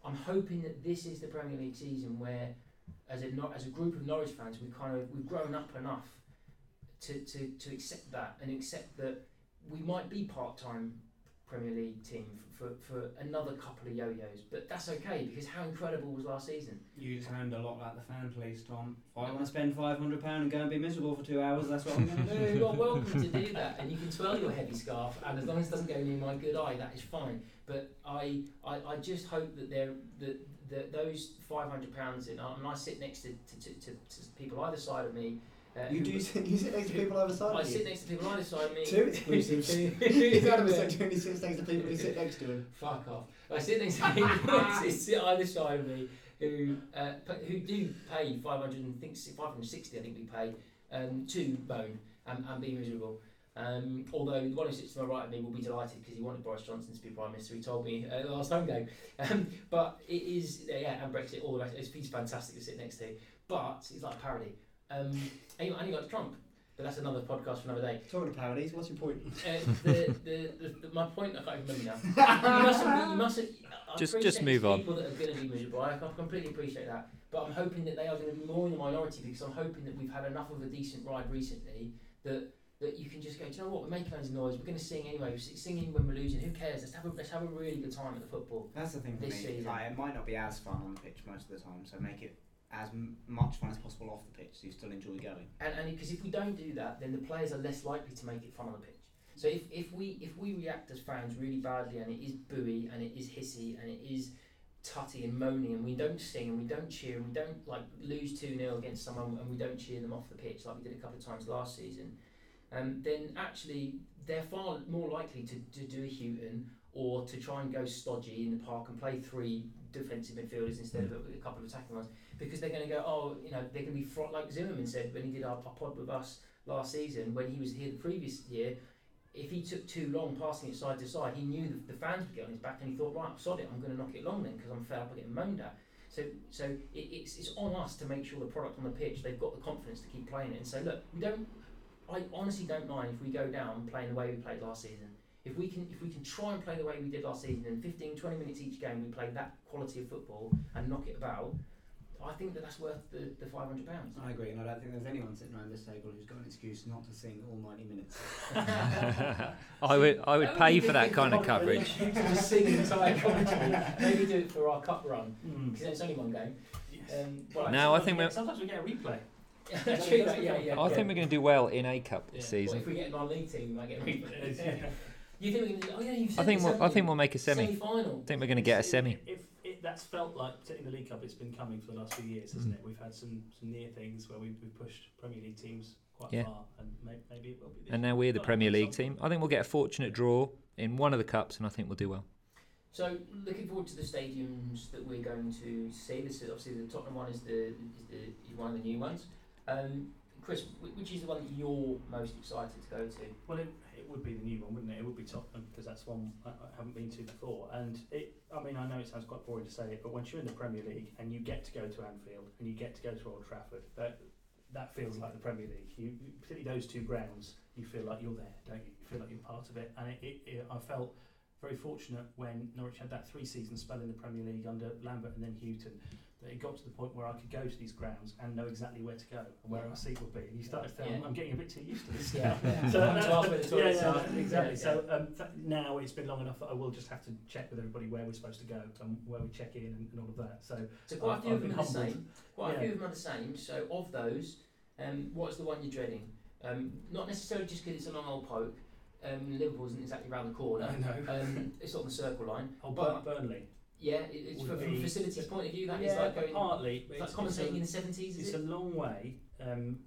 I'm hoping that this is the Premier League season where, as a as a group of Norwich fans, we kind of we've grown up enough to, to, to accept that and accept that we might be part time Premier League team for, for, another couple of yo-yos, but that's okay because how incredible was last season? You sound a lot like the fan police, Tom. If I want to spend five hundred pound and go and be miserable for two hours, that's what I'm going to do. you are welcome to do that, and you can twirl your heavy scarf, and as long as it doesn't go near my good eye, that is fine. But I, I, I just hope that there, that, that those five hundred pounds, and I, and I sit next to, to, to, to people either side of me. Uh, You do. sit- You sit next to people either side I of sit you. next to people either side of me. Two exclusives. who- He's out of his. He sits next to people who sit next to him. Fuck off. I sit next to people who sit either side of me who uh, who do pay 500 and think 560 I think we pay um, to Bone and, and be miserable. Um, although the one who sits to my right of me will be delighted because he wanted Boris Johnson to be Prime Minister. He told me uh, last home game. Um, but it is, yeah, and Brexit, all the rest. It's, he's fantastic to sit next to. But it's like a parody. Um, and he, got he likes Trump. But that's another podcast for another day. Talking of parodies, what's your point? Uh, the, the, the, the, my point, I can't even remember now. you mustn't. You mustn't. I Just- just move there's on. People that are going to be miserable. I can completely appreciate that. But I'm hoping that they are going to be more in the minority because I'm hoping that we've had enough of a decent ride recently that that you can just go. Do you know what? We're making loads of noise. We're going to sing anyway. We're singing when we're losing. Who cares? Let's have a let's have a really good time at the football. That's the thing for This me. season. Like, it might not be as fun on the pitch most of the time, so make it as m- much fun as possible off the pitch, so you still enjoy going. And and because if we don't do that, then the players are less likely to make it fun on the pitch. So if, if we if we react as fans really badly and it is booey and it is hissy and it is tutty and moaning and we don't sing and we don't cheer and we don't like lose 2 0 against someone and we don't cheer them off the pitch like we did a couple of times last season, um, then actually they're far more likely to, to do a Hughton or to try and go stodgy in the park and play three defensive midfielders instead of a, a couple of attacking ones because they're going to go, oh, you know, they're going to be fro- like Zimmermann said when he did our, pod with us last season when he was here the previous year. If he took too long passing it side to side, he knew that the fans would get on his back, and he thought, right, sod it, I'm going to knock it long then because I'm fed up with getting moaned at. So, so it, it's it's on us to make sure the product on the pitch they've got the confidence to keep playing it and say, look, we don't. I honestly don't mind if we go down playing the way we played last season. if we can if we can try and play the way we did last season, in 15, 20 minutes each game, we play that quality of football and knock it about. I think that that's worth the, the five hundred pounds. I agree, and I don't think there's anyone sitting around this table who's got an excuse not to sing all 90 minutes. I would I would pay be for that kind of coverage. You to just sing the entire commentary. Maybe do it for our cup run Mm. because it's only one game. Yes. Um, well, Now I think we we're sometimes we get a replay. that's true. That, yeah, yeah. I yeah. think we're going to do well in a cup this Well, season. if we get an on-league team, we might get a replay. You think we're going to? Oh yeah, you've I think we'll, I think we'll make a semi. Semi-final. I think we're going to get a semi. If, if that's felt like in the League Cup, it's been coming for the last few years, hasn't it? We've had some, some near things where we've, we've pushed Premier League teams quite Yeah. far, and may, maybe it will be. This And now we're the Premier League team. I think we'll get a fortunate draw in one of the cups, and I think we'll do well. So looking forward to the stadiums that we're going to see. This is obviously the Tottenham one is the is the is one of the new ones. Um, Chris, which is the one that you're most excited to go to? Well, it, it would be the new one, wouldn't it? It would be Tottenham because that's one I, I haven't been to before. And it, I mean, I know it sounds quite boring to say it, but once you're in the Premier League and you get to go to Anfield and you get to go to Old Trafford, that that feels like the Premier League. You, particularly those two grounds, you feel like you're there, don't you? You feel like you're part of it. And it, it, it, I felt very fortunate when Norwich had that three-season spell in the Premier League under Lambert and then Hughton. That it got to the point where I could go to these grounds and know exactly where to go and where our seat would be. And you started to Yeah. I'm getting a bit too used to this. Yeah. now. So that- to ask where the yeah, yeah, exactly. Yeah, So um, th- now it's been long enough that I will just have to check with everybody where we're supposed to go and where we check in and, and all of that. So So quite a few I've of them are the same. Quite a few of them are the same. So of those, um, what's the one you're dreading? Um, not necessarily just because it's a long old poke. Um, Liverpool isn't exactly round the corner. I know. Um, it's on the circle line. Oh, but- Burnley. Yeah, it, it's Would from, from be- facilities point of view. That yeah, is like but going. partly. It's like it's- it's a- in the seventies. It's Is a it? long way, um,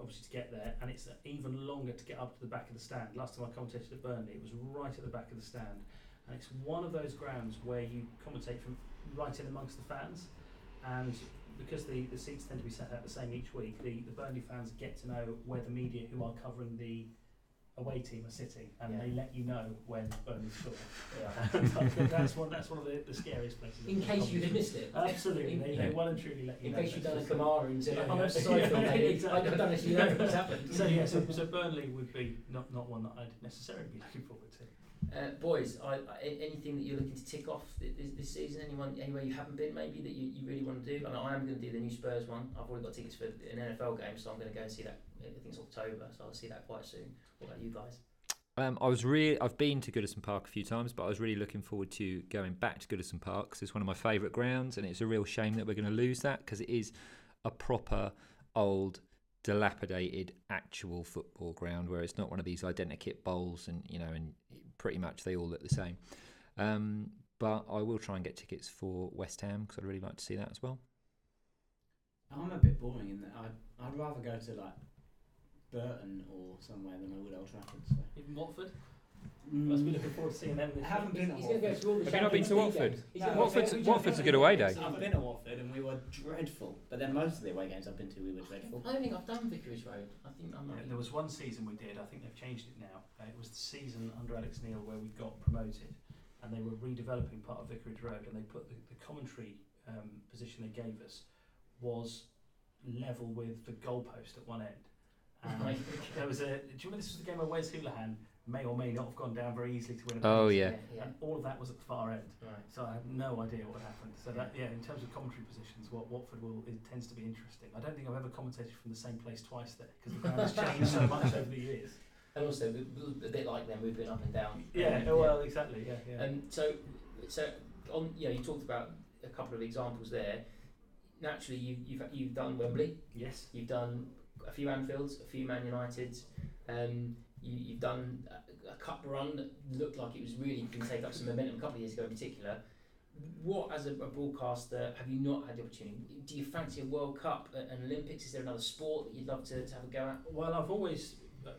obviously, to get there, and it's even longer to get up to the back of the stand. Last time I commentated at Burnley, it was right at the back of the stand, and it's one of those grounds where you commentate from right in amongst the fans, and because the, the seats tend to be set out the same each week, the, the Burnley fans get to know where the media who are covering the away team are sitting, and Yeah. they let you know when Burnley score. Yeah. that's one. That's one of the, the scariest places. In case you had missed it. Absolutely, In- they, yeah. they well and truly let you In know. case you've done a That's Kamara into Yeah, oh, I'm sorry, Phil, yeah, exactly. I don't know you know what's happened. So yeah, so, so Burnley would be not, not one that I'd necessarily be looking forward to. Uh, boys, I, I, anything that you're looking to tick off this, this season? Anyone, anywhere you haven't been, maybe that you, you really want to do? Know I am going to do the new Spurs one. I've already got tickets for an NFL game, so I'm going to go and see that. I think it's October, so I'll see that quite soon. What about you guys? Um, I was really, I've been to Goodison Park a few times, but I was really looking forward to going back to Goodison Park 'cause it's one of my favourite grounds, and it's a real shame that we're going to lose that because it is a proper old, dilapidated, actual football ground where it's not one of these identikit bowls, and you know, and pretty much they all look the same. Um, but I will try and get tickets for West Ham because I'd really like to see that as well. I'm a bit boring in that I'd, I'd rather go to like Burton or somewhere than I would Old Trafford. So. Even Watford, Mm. must be looking forward to seeing them. This Haven't been He's going to go to all the Have you not been Champions to League Watford? games. He's No, Watford's- Would you- Watford's a good away day. I've been to Watford and we were dreadful, but then most of the away games I've been to we were dreadful. I don't think I've done Vicarage Road. I think I'm. Yeah, there was one season we did. I think they've changed it now. Uh, it was the season under Alex Neil where we got promoted, and they were redeveloping part of Vicarage Road, and they put the, the commentary um, position they gave us was level with the goalpost at one end. And there was a. Do you remember this was the game where Wes Hoolahan may or may not have gone down very easily to win a Oh penalty? yeah, yeah. And all of that was at the far end. Right. So I have no idea what happened. So that yeah, in terms of commentary positions, what Watford will it tends to be interesting. I don't think I've ever commentated from the same place twice there because the ground has changed so much over the years. And also, we- we- a bit like them, we've been up and down. Yeah, Um, well, exactly. Yeah, yeah. And so, so on, you know, you talked about a couple of examples there. Naturally, you, you've you've done Wembley, yes. you've done a few Anfields, a few Man Uniteds. Um, you, you've done a, a cup run that looked like it was really going to take up some momentum a couple of years ago, in particular. What, as a, a broadcaster, have you not had the opportunity? Do you fancy a World Cup, a- an Olympics? Is there another sport that you'd love to, to have a go at? Well, I've always uh,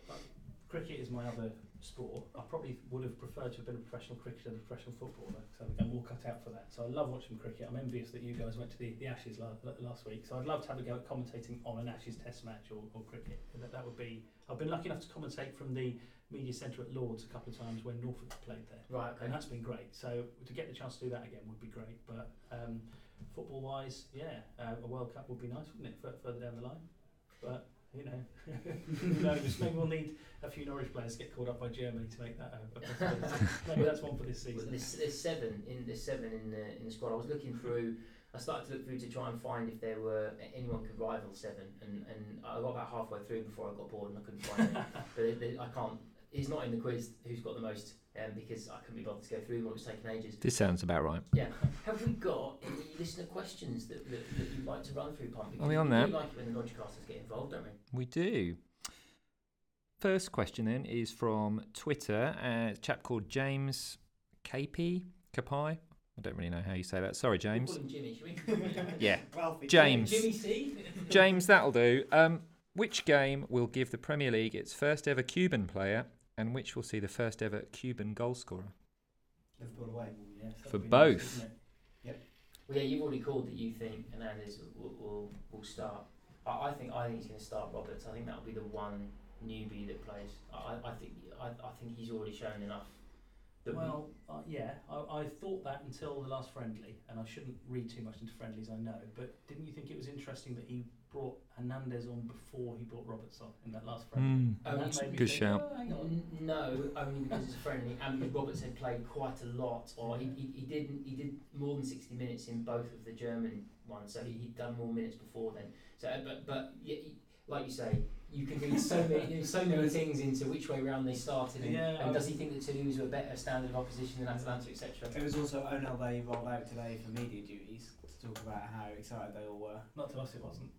cricket is my other sport. I probably would have preferred to have been a professional cricketer than a professional footballer because I think I'm more cut out for that. So I love watching cricket. I'm envious that you guys went to the, the Ashes la- la- last week. So I'd love to have a go at commentating on an Ashes Test match or, or cricket. That, that would be. I've been lucky enough to commentate from the media centre at Lords a couple of times when Norfolk played there. Right. and that's been great. So to get the chance to do that again would be great. But um, football wise, yeah, uh, a World Cup would be nice, wouldn't it, fur- further down the line? But You know, who knows? Maybe we'll need a few Norwich players to get called up by Germany to make that a, a possibility. Maybe that's one for this Well, season. there's, there's seven in there's seven in the in the squad. I was looking through. I started to look through to try and find if there were anyone could rival seven, and, and I got about halfway through before I got bored and I couldn't find it. But it, it- I can't. It's not in the quiz. Who's got the most? Um, because I couldn't be bothered to go through them. It was taking ages. This sounds about right. Yeah. Have we got any listener questions that, that, that you'd like to run through, Punt? Because we on we that? do like it when the Lodgecasters get involved, don't we? We do. First question then is from Twitter. Uh, a chap called James KP Kapai. I don't really know how you say that. Sorry, We'll James. call him Jimmy, should we? Yeah, Ralphie. James. Jimmy C. James, that'll do. Um, which game will give the Premier League its first ever Cuban player, and which will see the first ever Cuban goal scorer? Liverpool away. Ooh, yes, For both. Nice, isn't? Well, yeah, you've already called that you think Hernandez will, will, will start. I, I think I think he's going to start Roberts. I think that'll be the one newbie that plays. I, I think I, I think he's already shown enough. That we- Well, uh, yeah, I, I thought that until the last friendly, and I shouldn't read too much into friendlies, I know. But didn't you think it was interesting that he brought Hernandez on before he brought Roberts on in that last friendly? And that Um, made me Good think, shout. "Oh, hang on." No, only because it's a friendly, and because Roberts had played quite a lot, or he, he, he didn't he did more than sixty minutes in both of the German ones, so he, he'd done more minutes before then. So, uh, but but yeah, like you say, you can read so many so many things into which way round they started, and, Yeah, and I- does he think that Toulouse were a better standard of opposition than Atalanta, etc. It was also Onel they rolled out today for media duties to talk about how excited they all were. Not to us, it wasn't.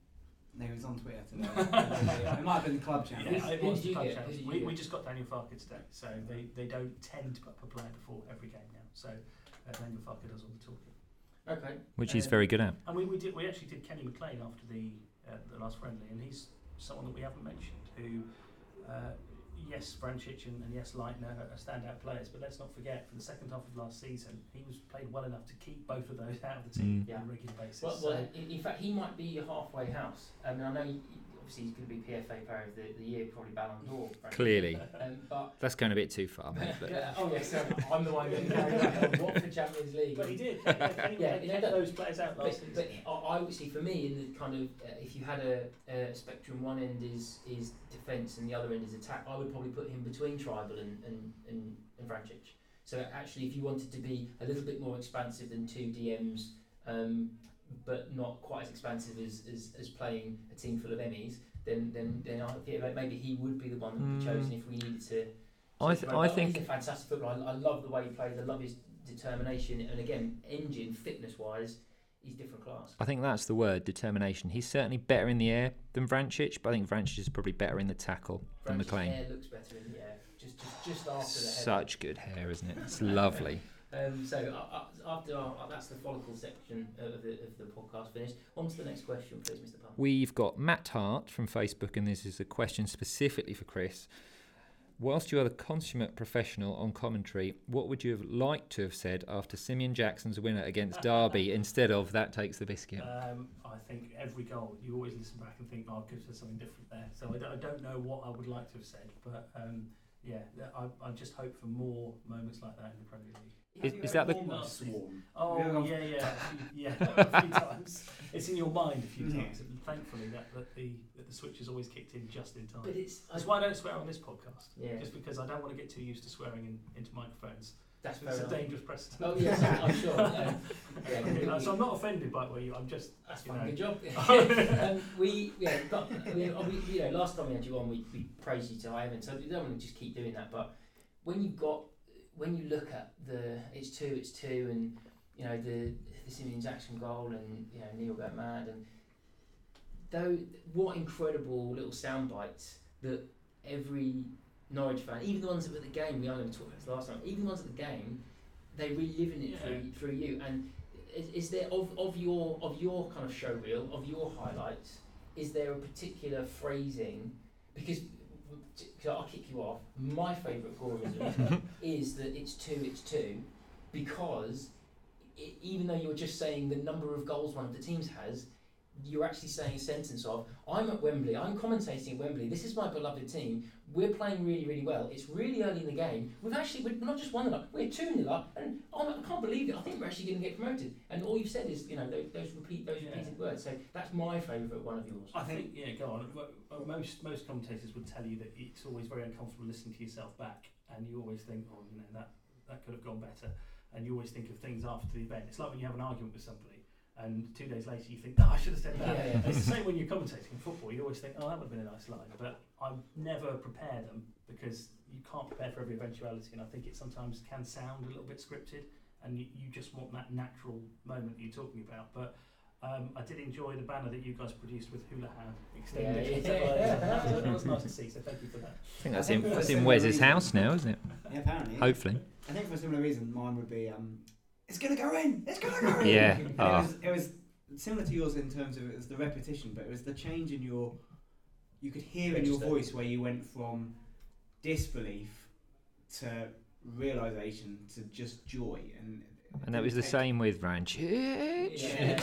No, he was on Twitter today. it might have been the club channel. Yeah, it was the club get? channels. Who did you We, we just got Daniel Farke today, so they, they don't tend to put up a player before every game now. So uh, Daniel Farke does all the talking. Okay. Which he's Um, very good at. And we, we did we actually did Kenny McLean after the uh, the last friendly, and he's someone that we haven't mentioned. Who, uh, yes, Vrancic and, and yes, Leitner are, are standout players, but let's not forget for the second half of last season, he was played well enough to keep both of those out of the team Mm. Yeah. on a regular basis. Well, so, well in, in fact, he might be your halfway house. I mean, I know he, obviously he's going to be PFA Player of the, the Year, probably Ballon d'Or. frankly. Clearly. Um, but That's going a bit too far, mate. But Yeah, oh yes, sorry, I'm the one getting carried away. What for Champions League? but he did. Yeah, Kenny Yeah, McLean yeah, kept those players out last but season. I, I would see for me in the kind of uh, if you had a, a spectrum, one end is is defence and the other end is attack. I would probably put him between Trybull and and and, and Vrancic. So actually, if you wanted to be a little bit more expansive than two DMs, um, but not quite as expansive as, as, as playing a team full of Emmys, then then then I, yeah, maybe he would be the one that would be Mm. chosen if we needed to. I, th- I think he's a fantastic footballer. I, I love the way he plays. I love his determination, and again, engine fitness wise, he's different class. I think that's the word determination. He's certainly better in the air than Vrancic, but I think Vrancic is probably better in the tackle than Frank's McLean. hair looks better in the air, just just, just after the head. Such good hair, isn't it? It's lovely. Um, so uh, uh, after our, uh, that's the follicle section of the of the podcast finished. On to the next question, please, Mr. Punt. We've got Matt Hart from Facebook, and this is a question specifically for Chris. Whilst you are the consummate professional on commentary, what would you have liked to have said after Simeon Jackson's winner against Derby instead of that takes the biscuit? Um, I think every goal, you always listen back and think, oh, I could have said something different there. So I don't, I don't know what I would like to have said, but um, yeah, I, I just hope for more moments like that in the Premier League. Is- is that the- ever almost sworn? Oh, Have you ever yeah, yeah, yeah, a few times. It's in your mind a few Yeah. times. And thankfully, that, that the that the switch has always kicked in just in time. But it's That's why I don't swear on this podcast. Yeah. Just because I don't want to get too used to swearing in, into microphones. that's fair It's a enough. dangerous precedent. Oh yes, I'm sure. Yeah. Yeah, Okay, so I'm not offended by what you. I'm just. That's you fine. know. Good job. um, we yeah, got, we, we, you know, last time we had you on, we, we praised you to heaven. So we don't want to just keep doing that. But when you've got, when you look at the, it's two, it's two, and you know the the Simeon Jackson goal, and you know Neil got mad, and though what incredible little sound bites that every Norwich fan, even the ones that were at the game, we only talked about this last time, even the ones at the game, they reliving it Yeah. through through you. And is, is there of, of your of your kind of show reel of your highlights? Is there a particular phrasing? Because I'll kick you off. My favourite Gorism is that it's two, it's two, because i even though you're just saying the number of goals one of the teams has, you're actually saying a sentence of I'm at Wembley, I'm commentating at Wembley. This is my beloved team. We're playing really, really well. It's really early in the game. We've actually we're not just one nil up, we're two nil up, and oh, I can't believe it. I think we're actually going to get promoted. And all you've said is, you know, those, those repeat those Yeah. repeated words. So that's my favourite one of yours. I think, yeah, go on. Most most commentators would tell you that it's always very uncomfortable listening to yourself back, and you always think, oh, you know, that that could have gone better, and you always think of things after the event. It's like when you have an argument with somebody, and two days later you think, oh, I should have said that. Yeah, yeah. It's the same when you're commentating in football. You always think, oh, that would have been a nice line, but I never prepare them because you can't prepare for every eventuality, and I think it sometimes can sound a little bit scripted, and you, you just want that natural moment that you're talking about, but. Um, I did enjoy the banner that you guys produced with Hoolahan extended. Yeah, So, yeah. uh, that, was, that was nice to see. So thank you for that. I think that's I think in for that's in Wes's reason- house now, isn't it? Yeah, apparently. Hopefully. I think for a similar reason, mine would be um, it's gonna go in. It's gonna go in. Yeah. And Ah. it, was, it was similar to yours in terms of it was the repetition, but it was the change in your. You could hear in your Register. voice where you went from disbelief to realization to just joy, and And that was the same with Ranchich. Yeah,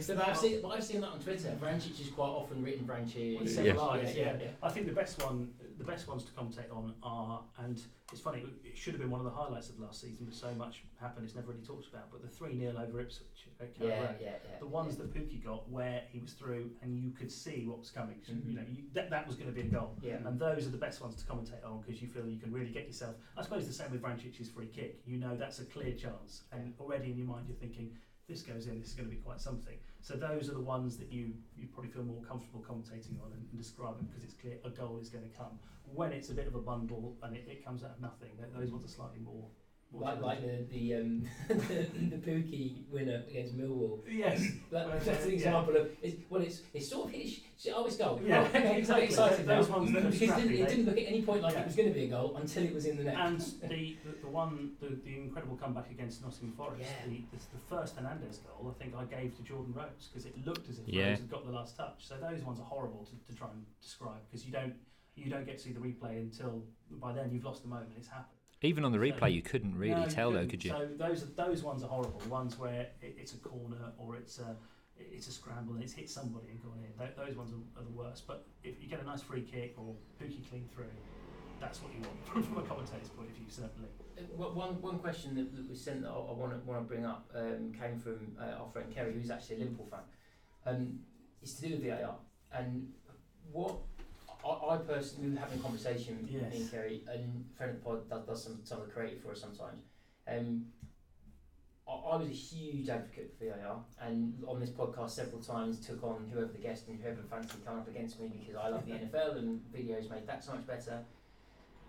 so, but I've seen, but I've seen that on Twitter. Vrancic is quite often written Vrancic. Well, Yeah. yeah, yeah. I think the best one, the best ones to commentate on are, and it's funny, it should have been one of the highlights of last season, but so much happened, it's never really talked about. But the three 0 over Ipswich at Carrow Yeah, Road, yeah, yeah. the ones that Pukki got, where he was through and you could see what was coming. So, Mhm. You know, you, that that was going to be a goal. And those are the best ones to commentate on because you feel you can really get yourself. I suppose the same with Vrancic's free kick. You know that's a clear chance, and already in your mind you're thinking, this goes in, this is going to be quite something. So those are the ones that you you probably feel more comfortable commentating on and, and describing because it's clear a goal is going to come. When it's a bit of a bundle and it, it comes out of nothing, those ones are slightly more. More Like, like the the, um, the the Pukki winner against Millwall. yes, That, Well, that's an yeah. example of it's, well, it's it's sort of hit. Oh, it's goal. Yeah, Right, okay, exactly. excited Those now. ones that are because it didn't, it didn't look at any point like Yeah. it was going to be a goal until it was in the net. And the, the, the one, the, the incredible comeback against Nottingham Forest, Yeah. the, the, the first Hernandez goal, I think I gave to Jordan Rhodes because it looked as if Yeah. Rhodes had got the last touch. So those ones are horrible to, to try and describe because you don't you don't get to see the replay until by then you've lost the moment. It's happened. Even on the So- replay, you couldn't really No, tell though, couldn't. could you? So those are, those ones are horrible. The ones where it, it's a corner or it's a it's a scramble and it's hit somebody and gone in. Tho- those ones are, are the worst. But if you get a nice free kick or Pukki clean through, that's what you want from, from a commentator's point of view, certainly. One one- One one question that, that was sent that I want to want to bring up um, came from uh, our friend Kerry, who's actually a Liverpool fan. Um, it's to do with VAR and what I, I personally we were having a conversation with Yes. me and Kerry, and a friend of the pod does, does some some of the creative for us sometimes. Um, I, I was a huge advocate for VAR, and on this podcast several times took on whoever the guest and whoever fancied coming up against me because I love the NFL and videos made that so much better.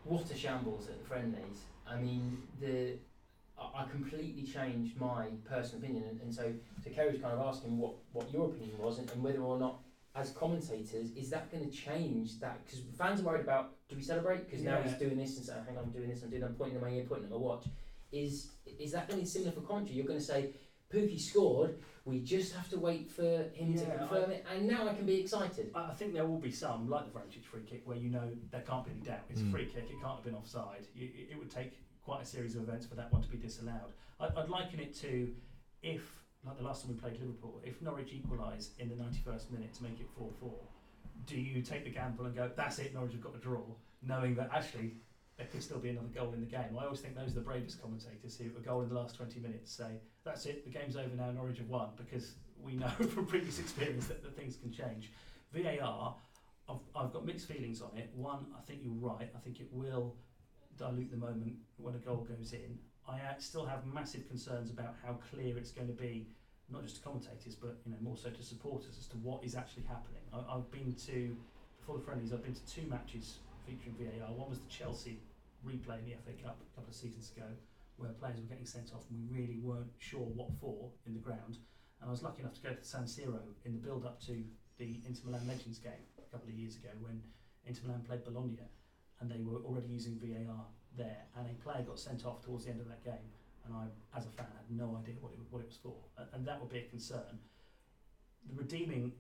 What a shambles at the friendlies! I mean, the I I completely changed my personal opinion, and, and so so Kerry was kind of asking what what your opinion was, and, and whether or not as commentators is that going to change that because fans are worried about do we celebrate because now he's doing this and saying hang on I'm doing this I'm doing I'm pointing at my ear pointing at my watch is is that going to be similar for commentary you're going to say Pukki scored we just have to wait for him to Yeah, confirm it and now I can be excited I I think there will be some, like the Vrancic free kick, where you know there can't be any doubt. It's Mm. a free kick, it can't have been offside. You, it it would take quite a series of events for that one to be disallowed. I, I'd liken it to if, like the last time we played Liverpool, if Norwich equalise in the 91st minute to make it 4 4, do you take the gamble and go, that's it, Norwich have got a draw, knowing that actually there could still be another goal in the game? I always think those are the bravest commentators who, a goal in the last 20 minutes, say, that's it, the game's over now, Norwich have won, because we know from previous experience that, that things can change. VAR, I've, I've got mixed feelings on it. One, I think you're right. I think it will dilute the moment when a goal goes in. I uh, still have massive concerns about how clear it's going to be, not just to commentators, but you know more so to supporters as to what is actually happening. I, I've been to before the friendlies. I've been to two matches featuring VAR. One was the Chelsea replay in the FA Cup a couple of seasons ago, where players were getting sent off and we really weren't sure what for in the ground. And I was lucky enough to go to San Siro in the build-up to the Inter Milan Legends game a couple of years ago when Inter Milan played Bologna and they were already using VAR there and a player got sent off towards the end of that game and I, as a fan, had no idea what it, what it was for and, and that would be a concern. The redeeming,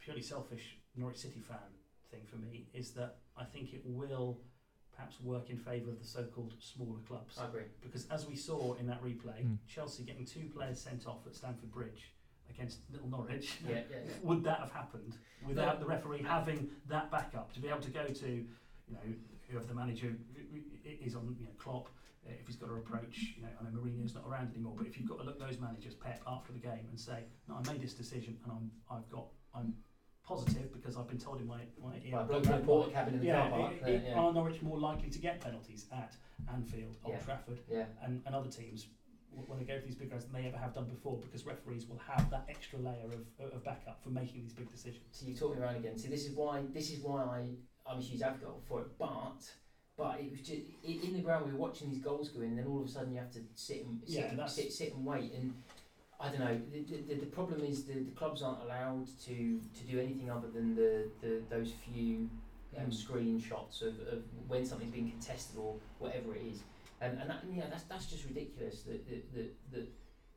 purely selfish Norwich City fan thing for me is that I think it will perhaps work in favour of the so-called smaller clubs I agree because as we saw in that replay, Mm. Chelsea getting two players sent off at Stamford Bridge against Little Norwich. yeah, yeah, yeah. Would that have happened without the referee having that backup to be able to go to, you know, whoever the manager is on, you know, Klopp, uh, if he's got to approach, you know, I know Mourinho's not around anymore, but if you've got to look those managers, Pep, after the game and say, no, I made this decision and I'm, I've got, I'm positive because I've been told in my, my ear. Like, bloke in the cabin in the yeah, car park. it- it- yeah. Are Norwich more likely to get penalties at Anfield, Old Yeah. Trafford, yeah. and, and other teams when they go to these big grounds than they ever have done before because referees will have that extra layer of, of backup for making these big decisions. So you talk me around again. See, this is why this is why I I'm a huge advocate for it. But but it was just i in the ground. We were watching these goals go in, and then all of a sudden you have to sit and sit, Yeah, and, sit, sit and wait. And I don't know. The, the, the problem is the, the clubs aren't allowed to, to do anything other than the, the those few um, Mm. screenshots of, of when something's been contested or whatever it is. And and that, yeah, that's that's just ridiculous. That that, that, that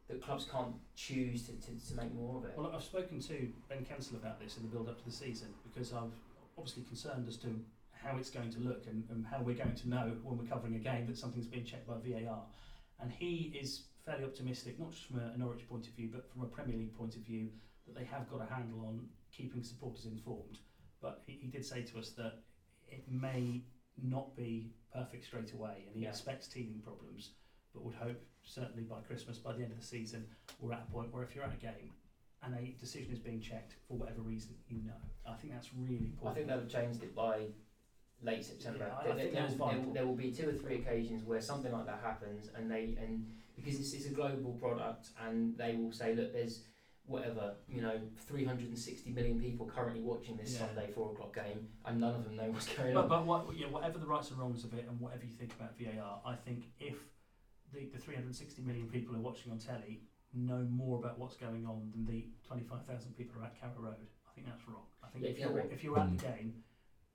that clubs can't choose to, to, to make more of it. Well, I've spoken to Ben Kensell about this in the build up to the season because I'm obviously concerned as to how it's going to look and, and how we're going to know when we're covering a game that something's been checked by VAR. And he is fairly optimistic, not just from a Norwich point of view, but from a Premier League point of view, that they have got a handle on keeping supporters informed. But he, he did say to us that it may not be perfect straight away, and he Yeah. expects teething problems, but would hope certainly by Christmas, by the end of the season, we're at a point where if you're at a game and a decision is being checked for whatever reason, you know. I think that's really important. I think they'll have changed it by late September. Yeah, I- I there, think there, that's will- there, will be two or three occasions where something like that happens, and they and because it's, it's a global product, and they will say, look, there's whatever you know, 360 million people currently watching this Yeah. Sunday four o'clock game, and none of them know what's going But, on. but what, yeah, whatever the rights and wrongs of it, and whatever you think about VAR, I think if the, the 360 million people are watching on telly know more about what's going on than the 25,000 people who are at Carrow Road, I think that's wrong. I think Yeah, if you're right. if you're at Mm. the game,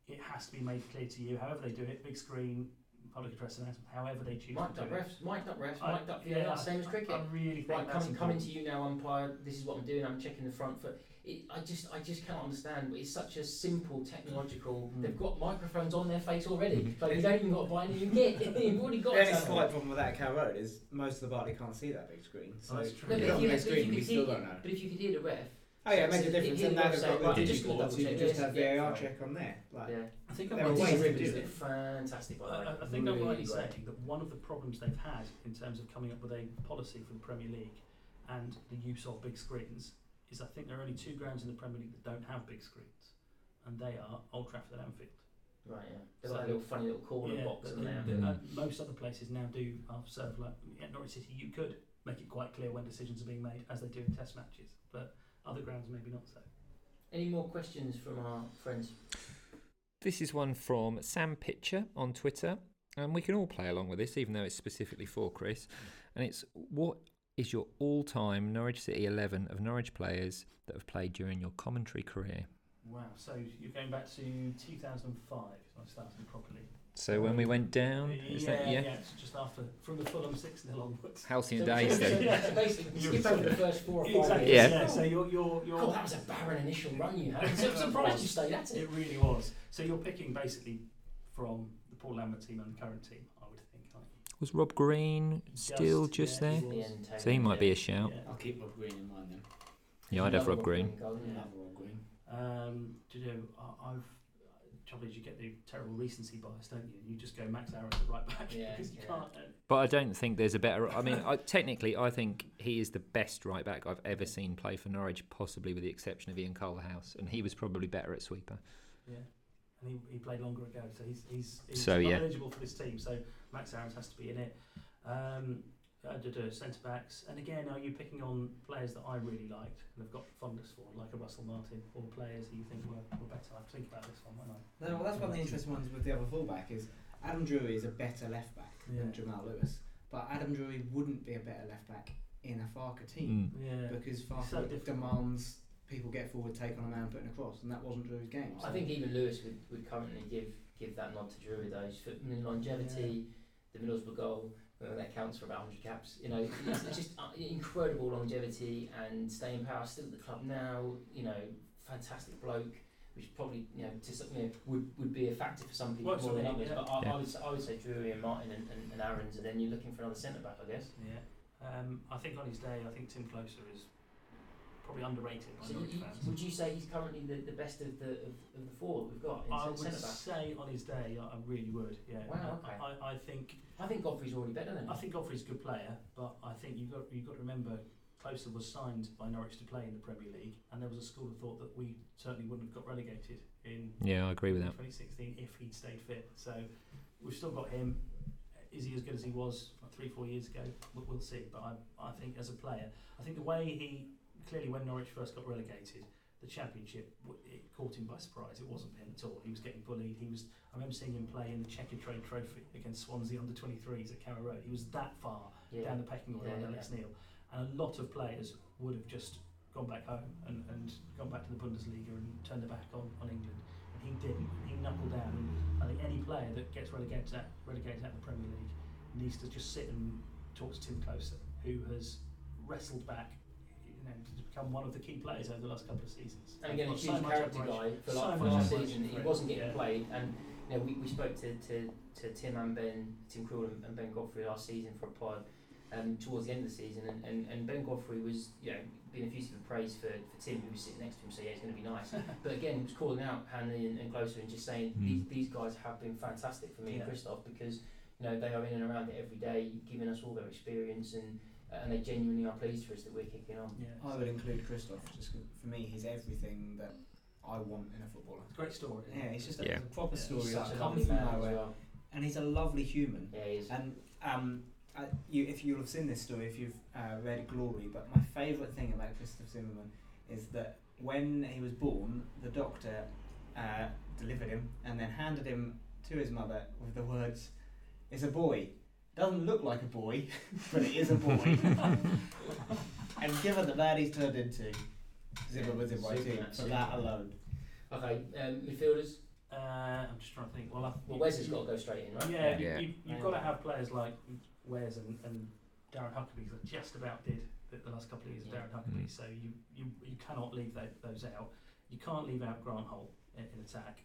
it has to be made clear to you. However they do it, big screen, public address announcement, however they choose Mic'd to up do it. refs, mic'd up refs, I- mic'd up yeah, VAR, I- same as cricket. I really think Right, that's coming coming to you now, umpire. This is what I'm doing. I'm checking the front foot. It, I just, I just can't understand. It's such a simple technological. Mm. They've got microphones on their face already. Mhm. Like you don't even got to buy anything kit. You've already got. The only something. slight problem with that at Cow Road is most of the party can't see that big screen. So Oh, that's if true. No, you but got if you, but if you could hear, don't know. but if you could hear the ref, Oh yeah, it So makes a if difference, you and now they've got say, the "Oh, just digital, double you check just have yeah, VAR fine. check on there. Like, yeah. I think There I'm are right ways to do it. fantastic. By. I, I think I'm Really right in saying that one of the problems they've had in terms of coming up with a policy for the Premier League and the use of big screens is I think there are only two grounds in the Premier League that don't have big screens, and they are Old Trafford and Anfield. Right, yeah. They're So- like a little funny little corner Yeah, box in the- there. the- Mm. uh, most other places now do uh, serve like at Norwich City. You could make it quite clear when decisions are being made, as they do in Test matches, but other grounds maybe not so. Any more questions from our friends? This is one from Sam Pitcher on Twitter, and we can all play along with this, even though it's specifically for Chris. And it's what is your all-time Norwich City eleven of Norwich players that have played during your commentary career? Wow. So you're going back to 2005. I started properly. So when we went down, is yeah, that yeah? it's just after from the Fulham six 0 onwards. Halcyon So- days so, then. so, so basically, skip over the first four or five Exactly. years. Yeah. Yeah. So you're you're you're. God, that was a barren initial run you had. So I'm surprised you stayed at it. It really was. So you're picking basically from the Paul Lambert team and the current team, I would think. Aren't you? Was Rob Green still Just, just yeah, there? The So he might be a shout. Yeah. I'll keep Rob Green in mind then. Yeah, I'd have Another Rob Green. goal, Yeah. yeah. Love Rob Green. Um, do you know, I, I've trouble is you get the terrible recency bias, don't you? You just go Max Aaron at the right back Yeah, because you yeah. can't. Uh, But I don't think there's a better. I mean, I, technically, I think he is the best right back I've ever seen play for Norwich, possibly with the exception of Ian Culverhouse, and he was probably better at sweeper. yeah. And he, he played longer ago, so he's he's, he's So, not yeah. eligible for this team. So Max Aaron has to be in it. Um, uh, duh, duh, centre backs, and again, are you picking on players that I really liked and have got fondness for, like a Russell Martin, or players that you think were, were better? I have to think about this one, won't I? No, well, that's one of the interesting ones with the other fullback is Adam Drury is a better left back Yeah. than Jamal Lewis, but Adam Drury wouldn't be a better left back in a Farke team Mm. Yeah. because so Farke different. demands people get forward, take on a man, putting across, and that wasn't Drury's game. I think even Lewis would, would currently give give that nod to Drury though. He's fit in longevity, the Middlesbrough goal, uh, that counts for about 100 caps. You know, it's, it's just uh, incredible longevity and staying power. Still at the club now. You know, fantastic bloke. Which probably you know, to some, you know would, would be a factor for some people Well, more than absolutely, others. yeah. But I, Yeah. I would say, I would say Drury and Martin and, and, and Aarons, and then you're looking for another centre back, I guess. Yeah. Um, I think on his day, I think Timm Klose is probably underrated by So Norwich you, fans. would you say he's currently the, the best of the of, of the four that we've got in I centre would back? say on his day, I I really would. Yeah. Wow, okay. I, I think I think Godfrey's already better than him. I think Godfrey's a good player, but I think you've got you've got to remember Klose was signed by Norwich to play in the Premier League, and there was a school of thought that we certainly wouldn't have got relegated in Yeah, I agree with that. 2016 if he'd stayed fit. So we've still got him. Is he as good as he was three, four years ago? We'll, we'll see. But I, I think as a player, I think the way he clearly when Norwich first got relegated, the Championship it caught him by surprise. It wasn't him at all. He was getting bullied. He was. I remember seeing him play in the Checkatrade Trophy against Swansea under 23s at Carrow Road. He was that far yeah. down the pecking order Yeah, under yeah. Alex Neil, and a lot of players would have just gone back home and, and gone back to the Bundesliga and turned their back on, on England. And he didn't. He knuckled down. And I think any player that gets relegated out, relegated out of the Premier League needs to just sit and talk to Timm Klose, who has wrestled back. You know, to become one of the key players over the last couple of seasons. And again, a Got so huge character guy for, so for last admiration season. He wasn't getting Yeah. played, and you know we, we spoke to, to, to Tim and Ben, Tim Krul and, and Ben Godfrey last season for a pod. Um, towards the end of the season, and, and, and Ben Godfrey was, you know, being effusive of praise for, for Tim, who was sitting next to him, so yeah, it's going to be nice. but again, he was calling out Hanley and, and Klose and just saying Mm. these, these guys have been fantastic for me Yeah. and Christoph because you know they are in and around it every day, giving us all their experience, and and they genuinely are pleased for us that we're kicking on. Yeah, I would include Christoph. Just 'cause for me, he's everything that I want in a footballer. it's a great story. Yeah, it? he's just a, Yeah. it's a proper Yeah. story. He's such a comes lovely from man as nowhere, well. and he's a lovely human. Yeah, he is. And um, uh, you, if you'll have seen this story, if you've uh, read Glory, but my favourite thing about Christoph Zimmermann is that when he was born, the doctor uh, delivered him and then handed him to his mother with the words, "It's a boy. Doesn't look like a boy, but it is a boy." and given the man he's turned into, Zimmermann's in my Superman, team for that alone. Okay, um, midfielders. Uh, I'm just trying to think. Well, I, Well, Wes has got to go straight in, right? Yeah, Yeah. You, you, you've Yeah. got to have players like Wes and, and Darren Huckerby that just about did the, the last couple of years of Yeah. Darren Huckerby. Mm. So you, you, you cannot leave tho- those out. You can't leave out Grant Holt in, in attack.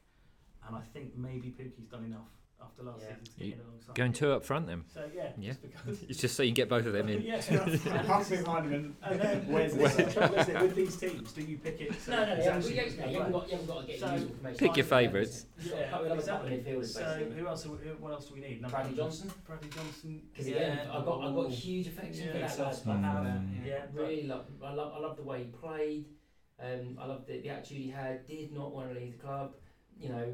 And I think maybe Pukki's done enough after last Yeah. season to get alongside. Going two up front then. So yeah, Yeah. just because. It's just so you can get both of them in. yeah. Huckerby behind him And and then Wes this is is the trouble, isn't it, with these teams, do you pick it? so No, no, it's you haven't, actually you, who's haven't, you haven't got, you haven't got to get So- usual information. Pick your favourites. You've got a couple, another couple of midfielders, So who else? Who, what else do we need? Number Bradley. Johnson. Bradley Johnson. Because again, I've got, I've got huge affection for that so lad. spot I for have. that, Mm. Yeah, Really love, I love, I love the way he played. Um, I love the, the attitude he had. Did not want to leave the club. You know,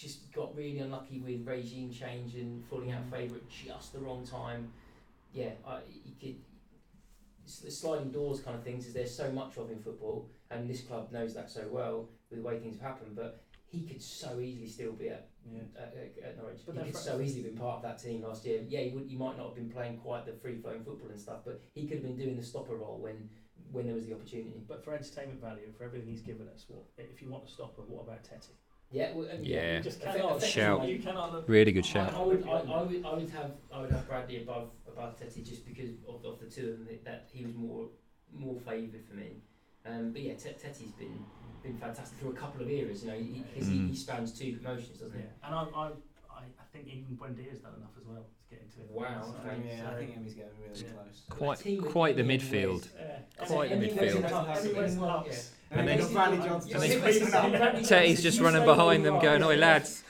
just got really unlucky with regime change and falling out of mm. favour at just the wrong time. Yeah, I, he could. the Sliding doors kind of things is there's so much of in football, and this club knows that so well with the way things have happened. But he could so easily still be at Yeah. at, at, Norwich. But he could so easily been part of that team last year. Yeah, he would. He might not have been playing quite the free flowing football and stuff, but he could have been doing the stopper role when when there was the opportunity. But for entertainment value, for everything he's given us, what if you want to stop him? What about Tettey? Yeah, well, and Yeah. You just Effect- cannot. Shout. You cannot. Look, Really good shout. I would, I, I would, I would have, I would have Bradley above above Tettey just because of, of the two of them that, that he was more more favoured for me. Um, but yeah, Tet- Tettey's been been fantastic through a couple of eras. You know, because he, he, Mm. he spans two promotions, doesn't Yeah, and I, I, I, I think even Buendia has done enough as well to get into it. Wow, So- okay. yeah, so- I think Emmy's getting really Yeah. close. Quite, A team quite the midfield. Wes. Uh, yeah. Quite the midfield. in the cups, Everyone in the everyone- cups. And And then then- you've got Bradley Johnson. Yeah, just yeah, creeping yeah, up. Bradley Tettey's Johnson, just you running behind them going, oi lads.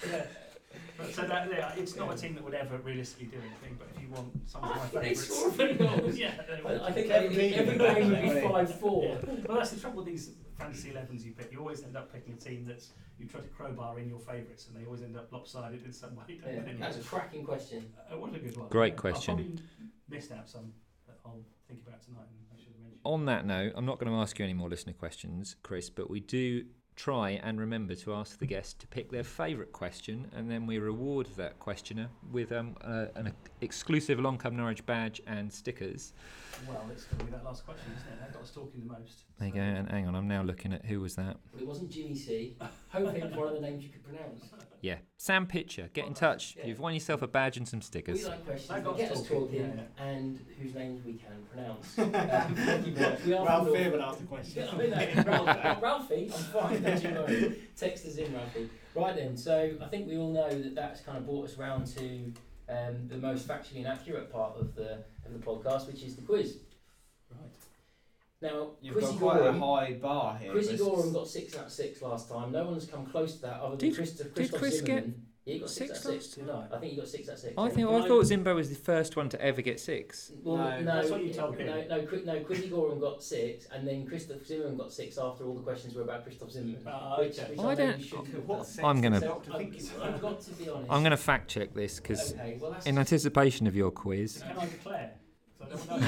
So that, yeah, it's not a team that would ever realistically do anything. But if you want some of my But favourites, score three goals. yeah. I, I think every, every game would be five four. Yeah. Well, that's the trouble with these fantasy 11s you pick. You always end up picking a team that's you try to crowbar in your favourites, and they always end up lopsided in some way. Don't Yeah, they? that's a cracking question. Uh, what a good one. Great question. I probably missed out some that I'll think about tonight and I should have mentioned. On that note, I'm not going to ask you any more listener questions, Chris, but we do try and remember to ask the guest to pick their favourite question, and then we reward that questioner with um, uh, an exclusive Long Come Norwich badge and stickers. Well, it's going to be that last question, isn't it? That got us talking the most. There you so- go. And hang on, I'm now looking at who was that? But it wasn't Jimmy C. Hopefully, it was one of the names you could pronounce. Yeah, Sam Pitcher. Get in touch. Yeah. You've won yourself a badge and some We stickers. like questions That that got get us us talking, talking yeah, and whose names we can pronounce. Um, thank you very. We Ralph from North- Fairwood asked a question. Yeah, I mean, that. Ralph, Ralphie, I'm fine. Don't you worry. Text us in, Ralphie. Right then, so I think we all know that that's kind of brought us round to um, the most factually inaccurate part of the of the podcast, which is the quiz. Right. Now, You've Chrissy got quite a Goreham, high bar here. Chrissy but Goreham got six out of six last time. No one's come close to that other than Did- Christoph, did Christoph Chris get Zimmermann. He got six, six out of six. Did I? I think he got six out of six. I yeah. think Can I I- thought Zimbo was the first one to ever get six. Well, No, no, that's what you told no, him. no, Chris- no, Chrissy Goreham got six, and then Christoph Zimmermann got six after all the questions were about Christoph Zimmermann. Ah, which, okay. which I I, know don't- you shouldn't have What done. sex I'm gonna- does Doctor I've, think it's I've got to be honest. I'm going to fact check this because, Okay, well, that's in anticipation of your quiz, Can I declare? 'Cause I don't,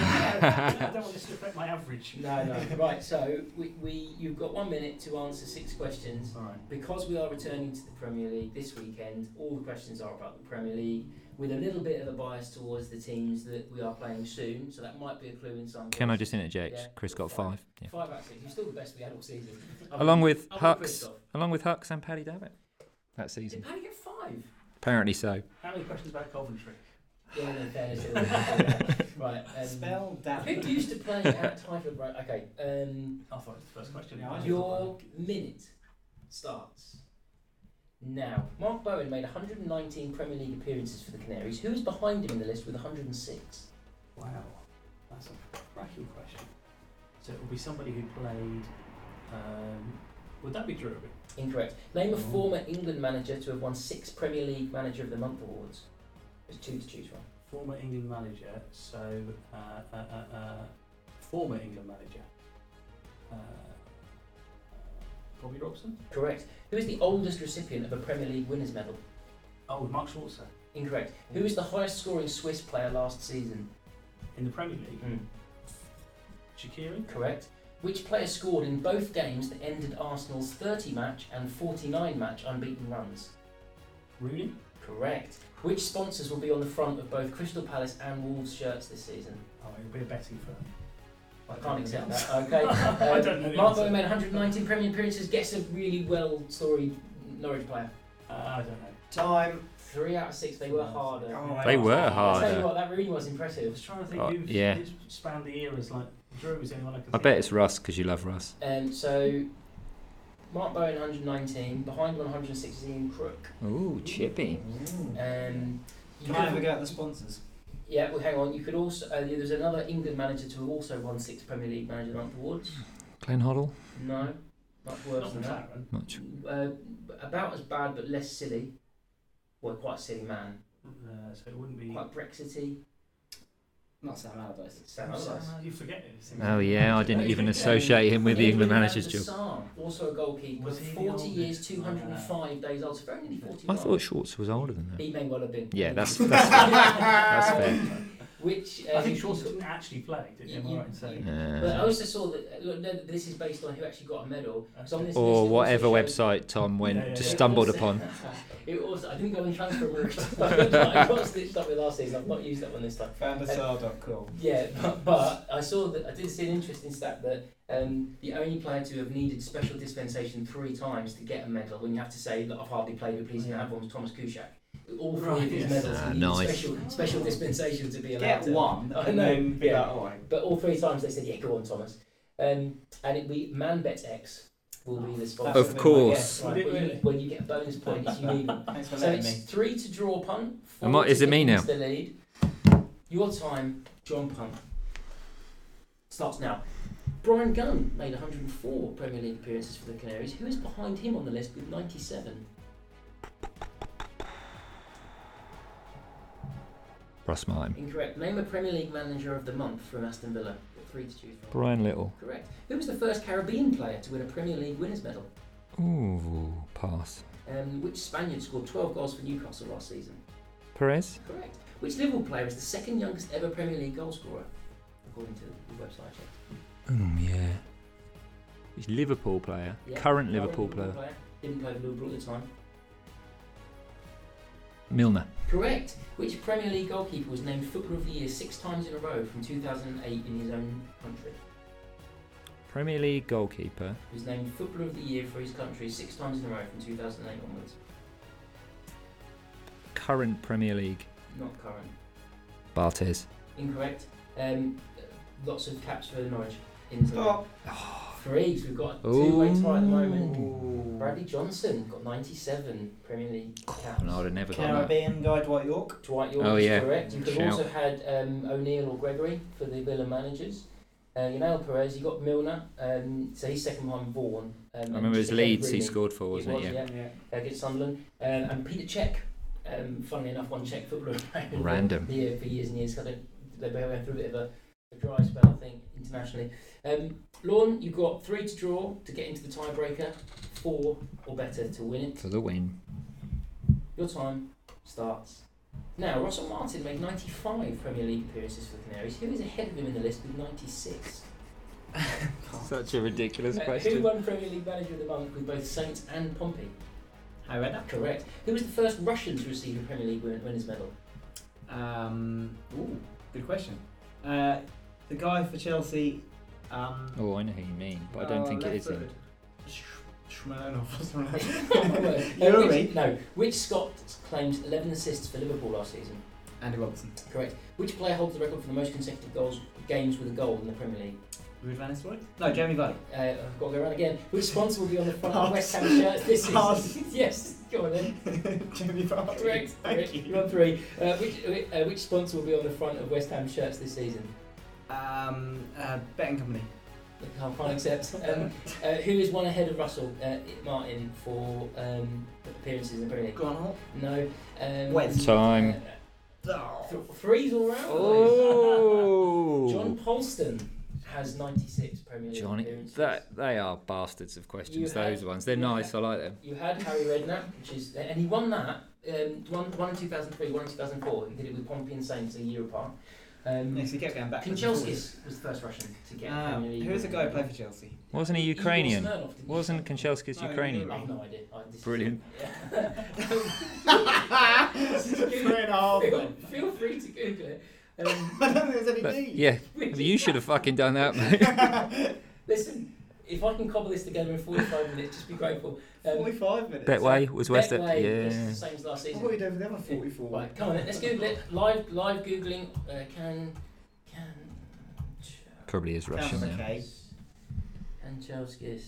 I don't want this to affect my average. No, no. right, so we, we you've got one minute to answer six questions. All right. Because we are returning to the Premier League this weekend, all the questions are about the Premier League, with a little bit of a bias towards the teams that we are playing soon. So that might be a clue in some. can I just interject? Yeah, Chris got fine. five. Yeah. Five out of six. You're still the best we had all season. Along with Other Hux, along with Hux and Paddy Davitt that season. Did season. Paddy get five? Apparently so. How many questions about Coventry? Yeah, no, fairness. it was- right. Um, Spell that. Who used to play at Tyford? Right. Okay. Um, I thought it was the first question. Yeah, Your minute starts now. Mark Bowen made 119 Premier League appearances for the Canaries. Who is behind him in the list with 106? Wow, that's a cracking question. So it will be somebody who played. Um, would that be Drury? Incorrect. Name a Oh. former England manager to have won six Premier League Manager of the Month awards. There's two to choose from. Former England manager. So uh, uh, uh, uh, former England manager. Uh, Bobby Robson. Correct. Who is the oldest recipient of a Premier League winners' medal? Oh, Mark Schwarzer Incorrect. Who is the highest scoring Swiss player last season? in the Premier League. Mm. Shaqiri. Correct. Which player scored in both games that ended Arsenal's 30 match and 49 match unbeaten runs? Rooney. Correct. Which sponsors will be on the front of both Crystal Palace and Wolves shirts this season? Oh, it'll be a betting firm. I can't accept that. Okay. I Um, don't know the Mark answer. Made 119 Premier appearances. Guess a really well storied Norwich player. Uh, I don't know. Time. Three out of six. They were harder. Oh, They were I'll tell you what, that really was I impressive. was trying to think Oh, who's, yeah. who's spanned the eras like Drew was the only one I could I think bet of. it's Russ because you love Russ. Um, so, Mark Bowen 119. Behind him on 106 is Ian Crook. Ooh, chippy. Um, you Can could- I forget out the sponsors? Yeah, well, hang on. You could also uh, there's another England manager to have also won six Premier League Manager of the Month awards. Glenn Hoddle. No, much worse Not than that. McClaren. Much. Uh, about as bad, but less silly. Well, quite a silly man. Uh, so it wouldn't be. Quite Brexity. Not Sam Allardyce. Sam Oh, Allardyce. you forget it. Oh yeah, I didn't even associate him with the England manager's job. Al-Nassr, Also a goalkeeper. Was he the 40 years, 205 days old. So very nearly 40. I thought Schwartz was older than that. He may well have been. Yeah, that's that's, that's fair. Which I um, think Schwarzer didn't actually play, did he? Am I You- right in saying? But I Uh, also saw that. uh, Look, no, this is based on who actually got a medal. So on this or list, it also whatever shows- website Tom went Yeah, yeah, just yeah. stumbled It also- upon. it also, I didn't go on transfer route. I got stitched up with last season. I've not used that one this time. Fanbasar.com. Yeah, but, but I saw that I did see an interesting stat that um, the only player to have needed special dispensation three times to get a medal, when you have to say that I've hardly played, but please can I have one, was Thomas Kuszczak. All three Right, of his yes. medals Ah, he nice. special special dispensation to be allowed Get to. one I and know, then be yeah. like, oh, But all three times they said, yeah, go on, Thomas. Um, and it'd be ManBetX will be the sponsor. Of course. Right, Would when, you, when you get bonus points, you need them. thanks for So letting it's me. three to draw punt. Four Am I- it get me now? The lead. Your time, John Punt. Starts now. Bryan Gunn made 104 Premier League appearances for the Canaries. Who is behind him on the list with 97? Ross Martin. Incorrect. Name a Premier League manager of the month from Aston Villa. Three to choose from. Brian Little. Correct. Who was the first Caribbean player to win a Premier League winners medal? Ooh, pass. Um, which Spaniard scored 12 goals for Newcastle last season? Perez. Correct. Which Liverpool player is the second youngest ever Premier League goal scorer? According to the website. Oh yeah. He's Liverpool player. Yeah, Current Liverpool player. Didn't play for Liverpool at the time. Milner. Correct. Which Premier League goalkeeper was named Footballer of the Year six times in a row from 2008 in his own country? Premier League goalkeeper. He was named Footballer of the Year for his country six times in a row from 2008 onwards. Current Premier League. Not current. Barthez. Incorrect. Um, lots of caps for Norwich. In Stop. Three. So we've got two way tie at the moment. Bradley Johnson got 97 Premier League caps. No, I'd have never got that. Caribbean guy Dwight Yorke. Dwight Yorke Oh, is yeah. correct. You could Shout. also had um, O'Neill or Gregory for the Villa managers. Uh, Yanel Perez, you got Milner, um, so he's second behind Vaughan. Um, I and remember just his ahead of Leeds he scored for, wasn't was, it? Yeah. Yeah. against Sunderland. Um, and Peter Cech, um, funnily enough, one Czech footballer. Random. Yeah, for years and years. I don't, they went through a bit of a, a dry spell, I think, internationally. Um, Lorne, you've got three to draw to get into the tiebreaker, four or better to win it. For the win. Your time starts. Now, Russell Martin made 95 Premier League appearances for the Canaries. Who is ahead of him in the list with 96? Such a ridiculous Uh, who won Premier League Manager of the Month with both Saints and Pompey? I read that. Correct. Who was the first Russian to receive a Premier League win- winners' medal? Um, ooh, good question. Uh, the guy for Chelsea. Um, Oh, I know who you mean, but I don't uh, think it is him. left-footed. Sh- Shmurnov or something like that. which, Yuri. no. Which Scot claimed 11 assists for Liverpool last season? Andy Robertson. Correct. Which player holds the record for the most consecutive goals games with a goal in the Premier League? Ruud van Nistelrooy? No, Jamie Vardy. Uh, I've got to go around again. Which sponsor will be on the front of West Ham shirts this season? Yes, go on then. Jamie Vardy. Correct. Thank correct. you. You're on three. Uh, which, uh, which sponsor will be on the front of West Ham shirts this season? Um, uh, betting company. I can't accept. Um, uh, who is one ahead of Russell uh, Martin for um, appearances in the Premier League? Go Hall. No. Um, Wes. Time. uh, th- threes all round. Oh, John Polston has 96 Premier League Johnny, appearances. that they are bastards of questions. You those had- ones, they're nice. had- I like them. You had Harry Redknapp, which is, and he won that. Um, one, one in 2003, one in 2004. He did it with Pompey and Saints a year apart. Um, Yes, he kept going back. Kanchelskis was the first Russian to get Ah, Premier League. who was the guy who played for Chelsea? Wasn't he Ukrainian? Smirnov, didn't Wasn't? Kanchelskis No, Ukrainian? I've no idea. I, Brilliant. Three and a half. feel, feel free to Google it. Um, I don't think there's any But, need. yeah, you should have fucking done that, mate. Listen, if I can cobble this together in 45 minutes, just be grateful. Um, 45 minutes. Betway was West. Betway, Yeah. it's the same as last I season. thought you'd over them 44. Right, come on, let's Google it. Live, live googling. Uh, can, can, Probably is Russian Sounds now. okay. Kanchelskis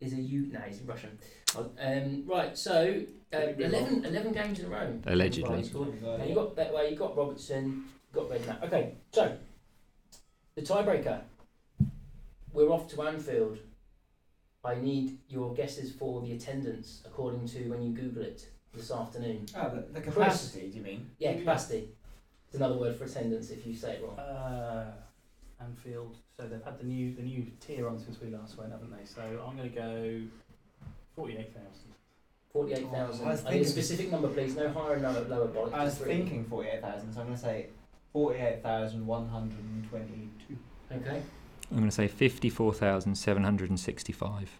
is a U. No, he's Russian. Um, right, so uh, 11, 11 games in a row. Allegedly. Vardy scored. Now you got Betway, you got Robertson, you got Redknapp. Okay, so the tiebreaker. We're off to Anfield. I need your guesses for the attendance according to when you Google it this afternoon. Oh, the, the capacity, do you mean? Yeah, capacity. It's another word for attendance if you say it wrong. Uh, Anfield. So they've had the new the new tier on since we last went, haven't they? So I'm going to go forty-eight thousand. Forty-eight thousand. Oh, I I need a specific number, please. No higher and no lower bollocks. I was three. thinking 48,000, so I'm going to say 48,122. Okay. I'm going to say 54,765.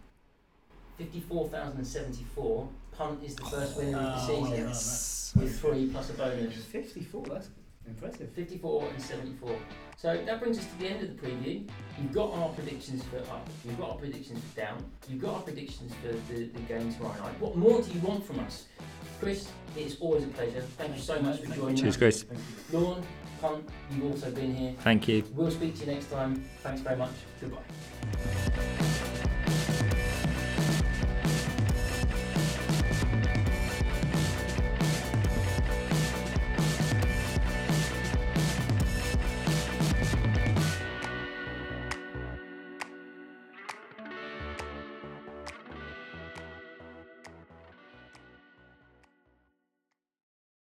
Fifty-four thousand and seventy-four. Punt is the first winner of the Oh, season yes. with three plus a bonus. 54, that's impressive. 54 and 74. So that brings us to the end of the preview. You've got our predictions for up, you've got our predictions for down, you've got our predictions for the, the game tomorrow night. What more do you want from us? Chris, it's always a pleasure. Thank you so much for joining us. Cheers. Chris. Thank Punt, you've also been here. Thank you. We'll speak to you next time. Thanks very much. Goodbye.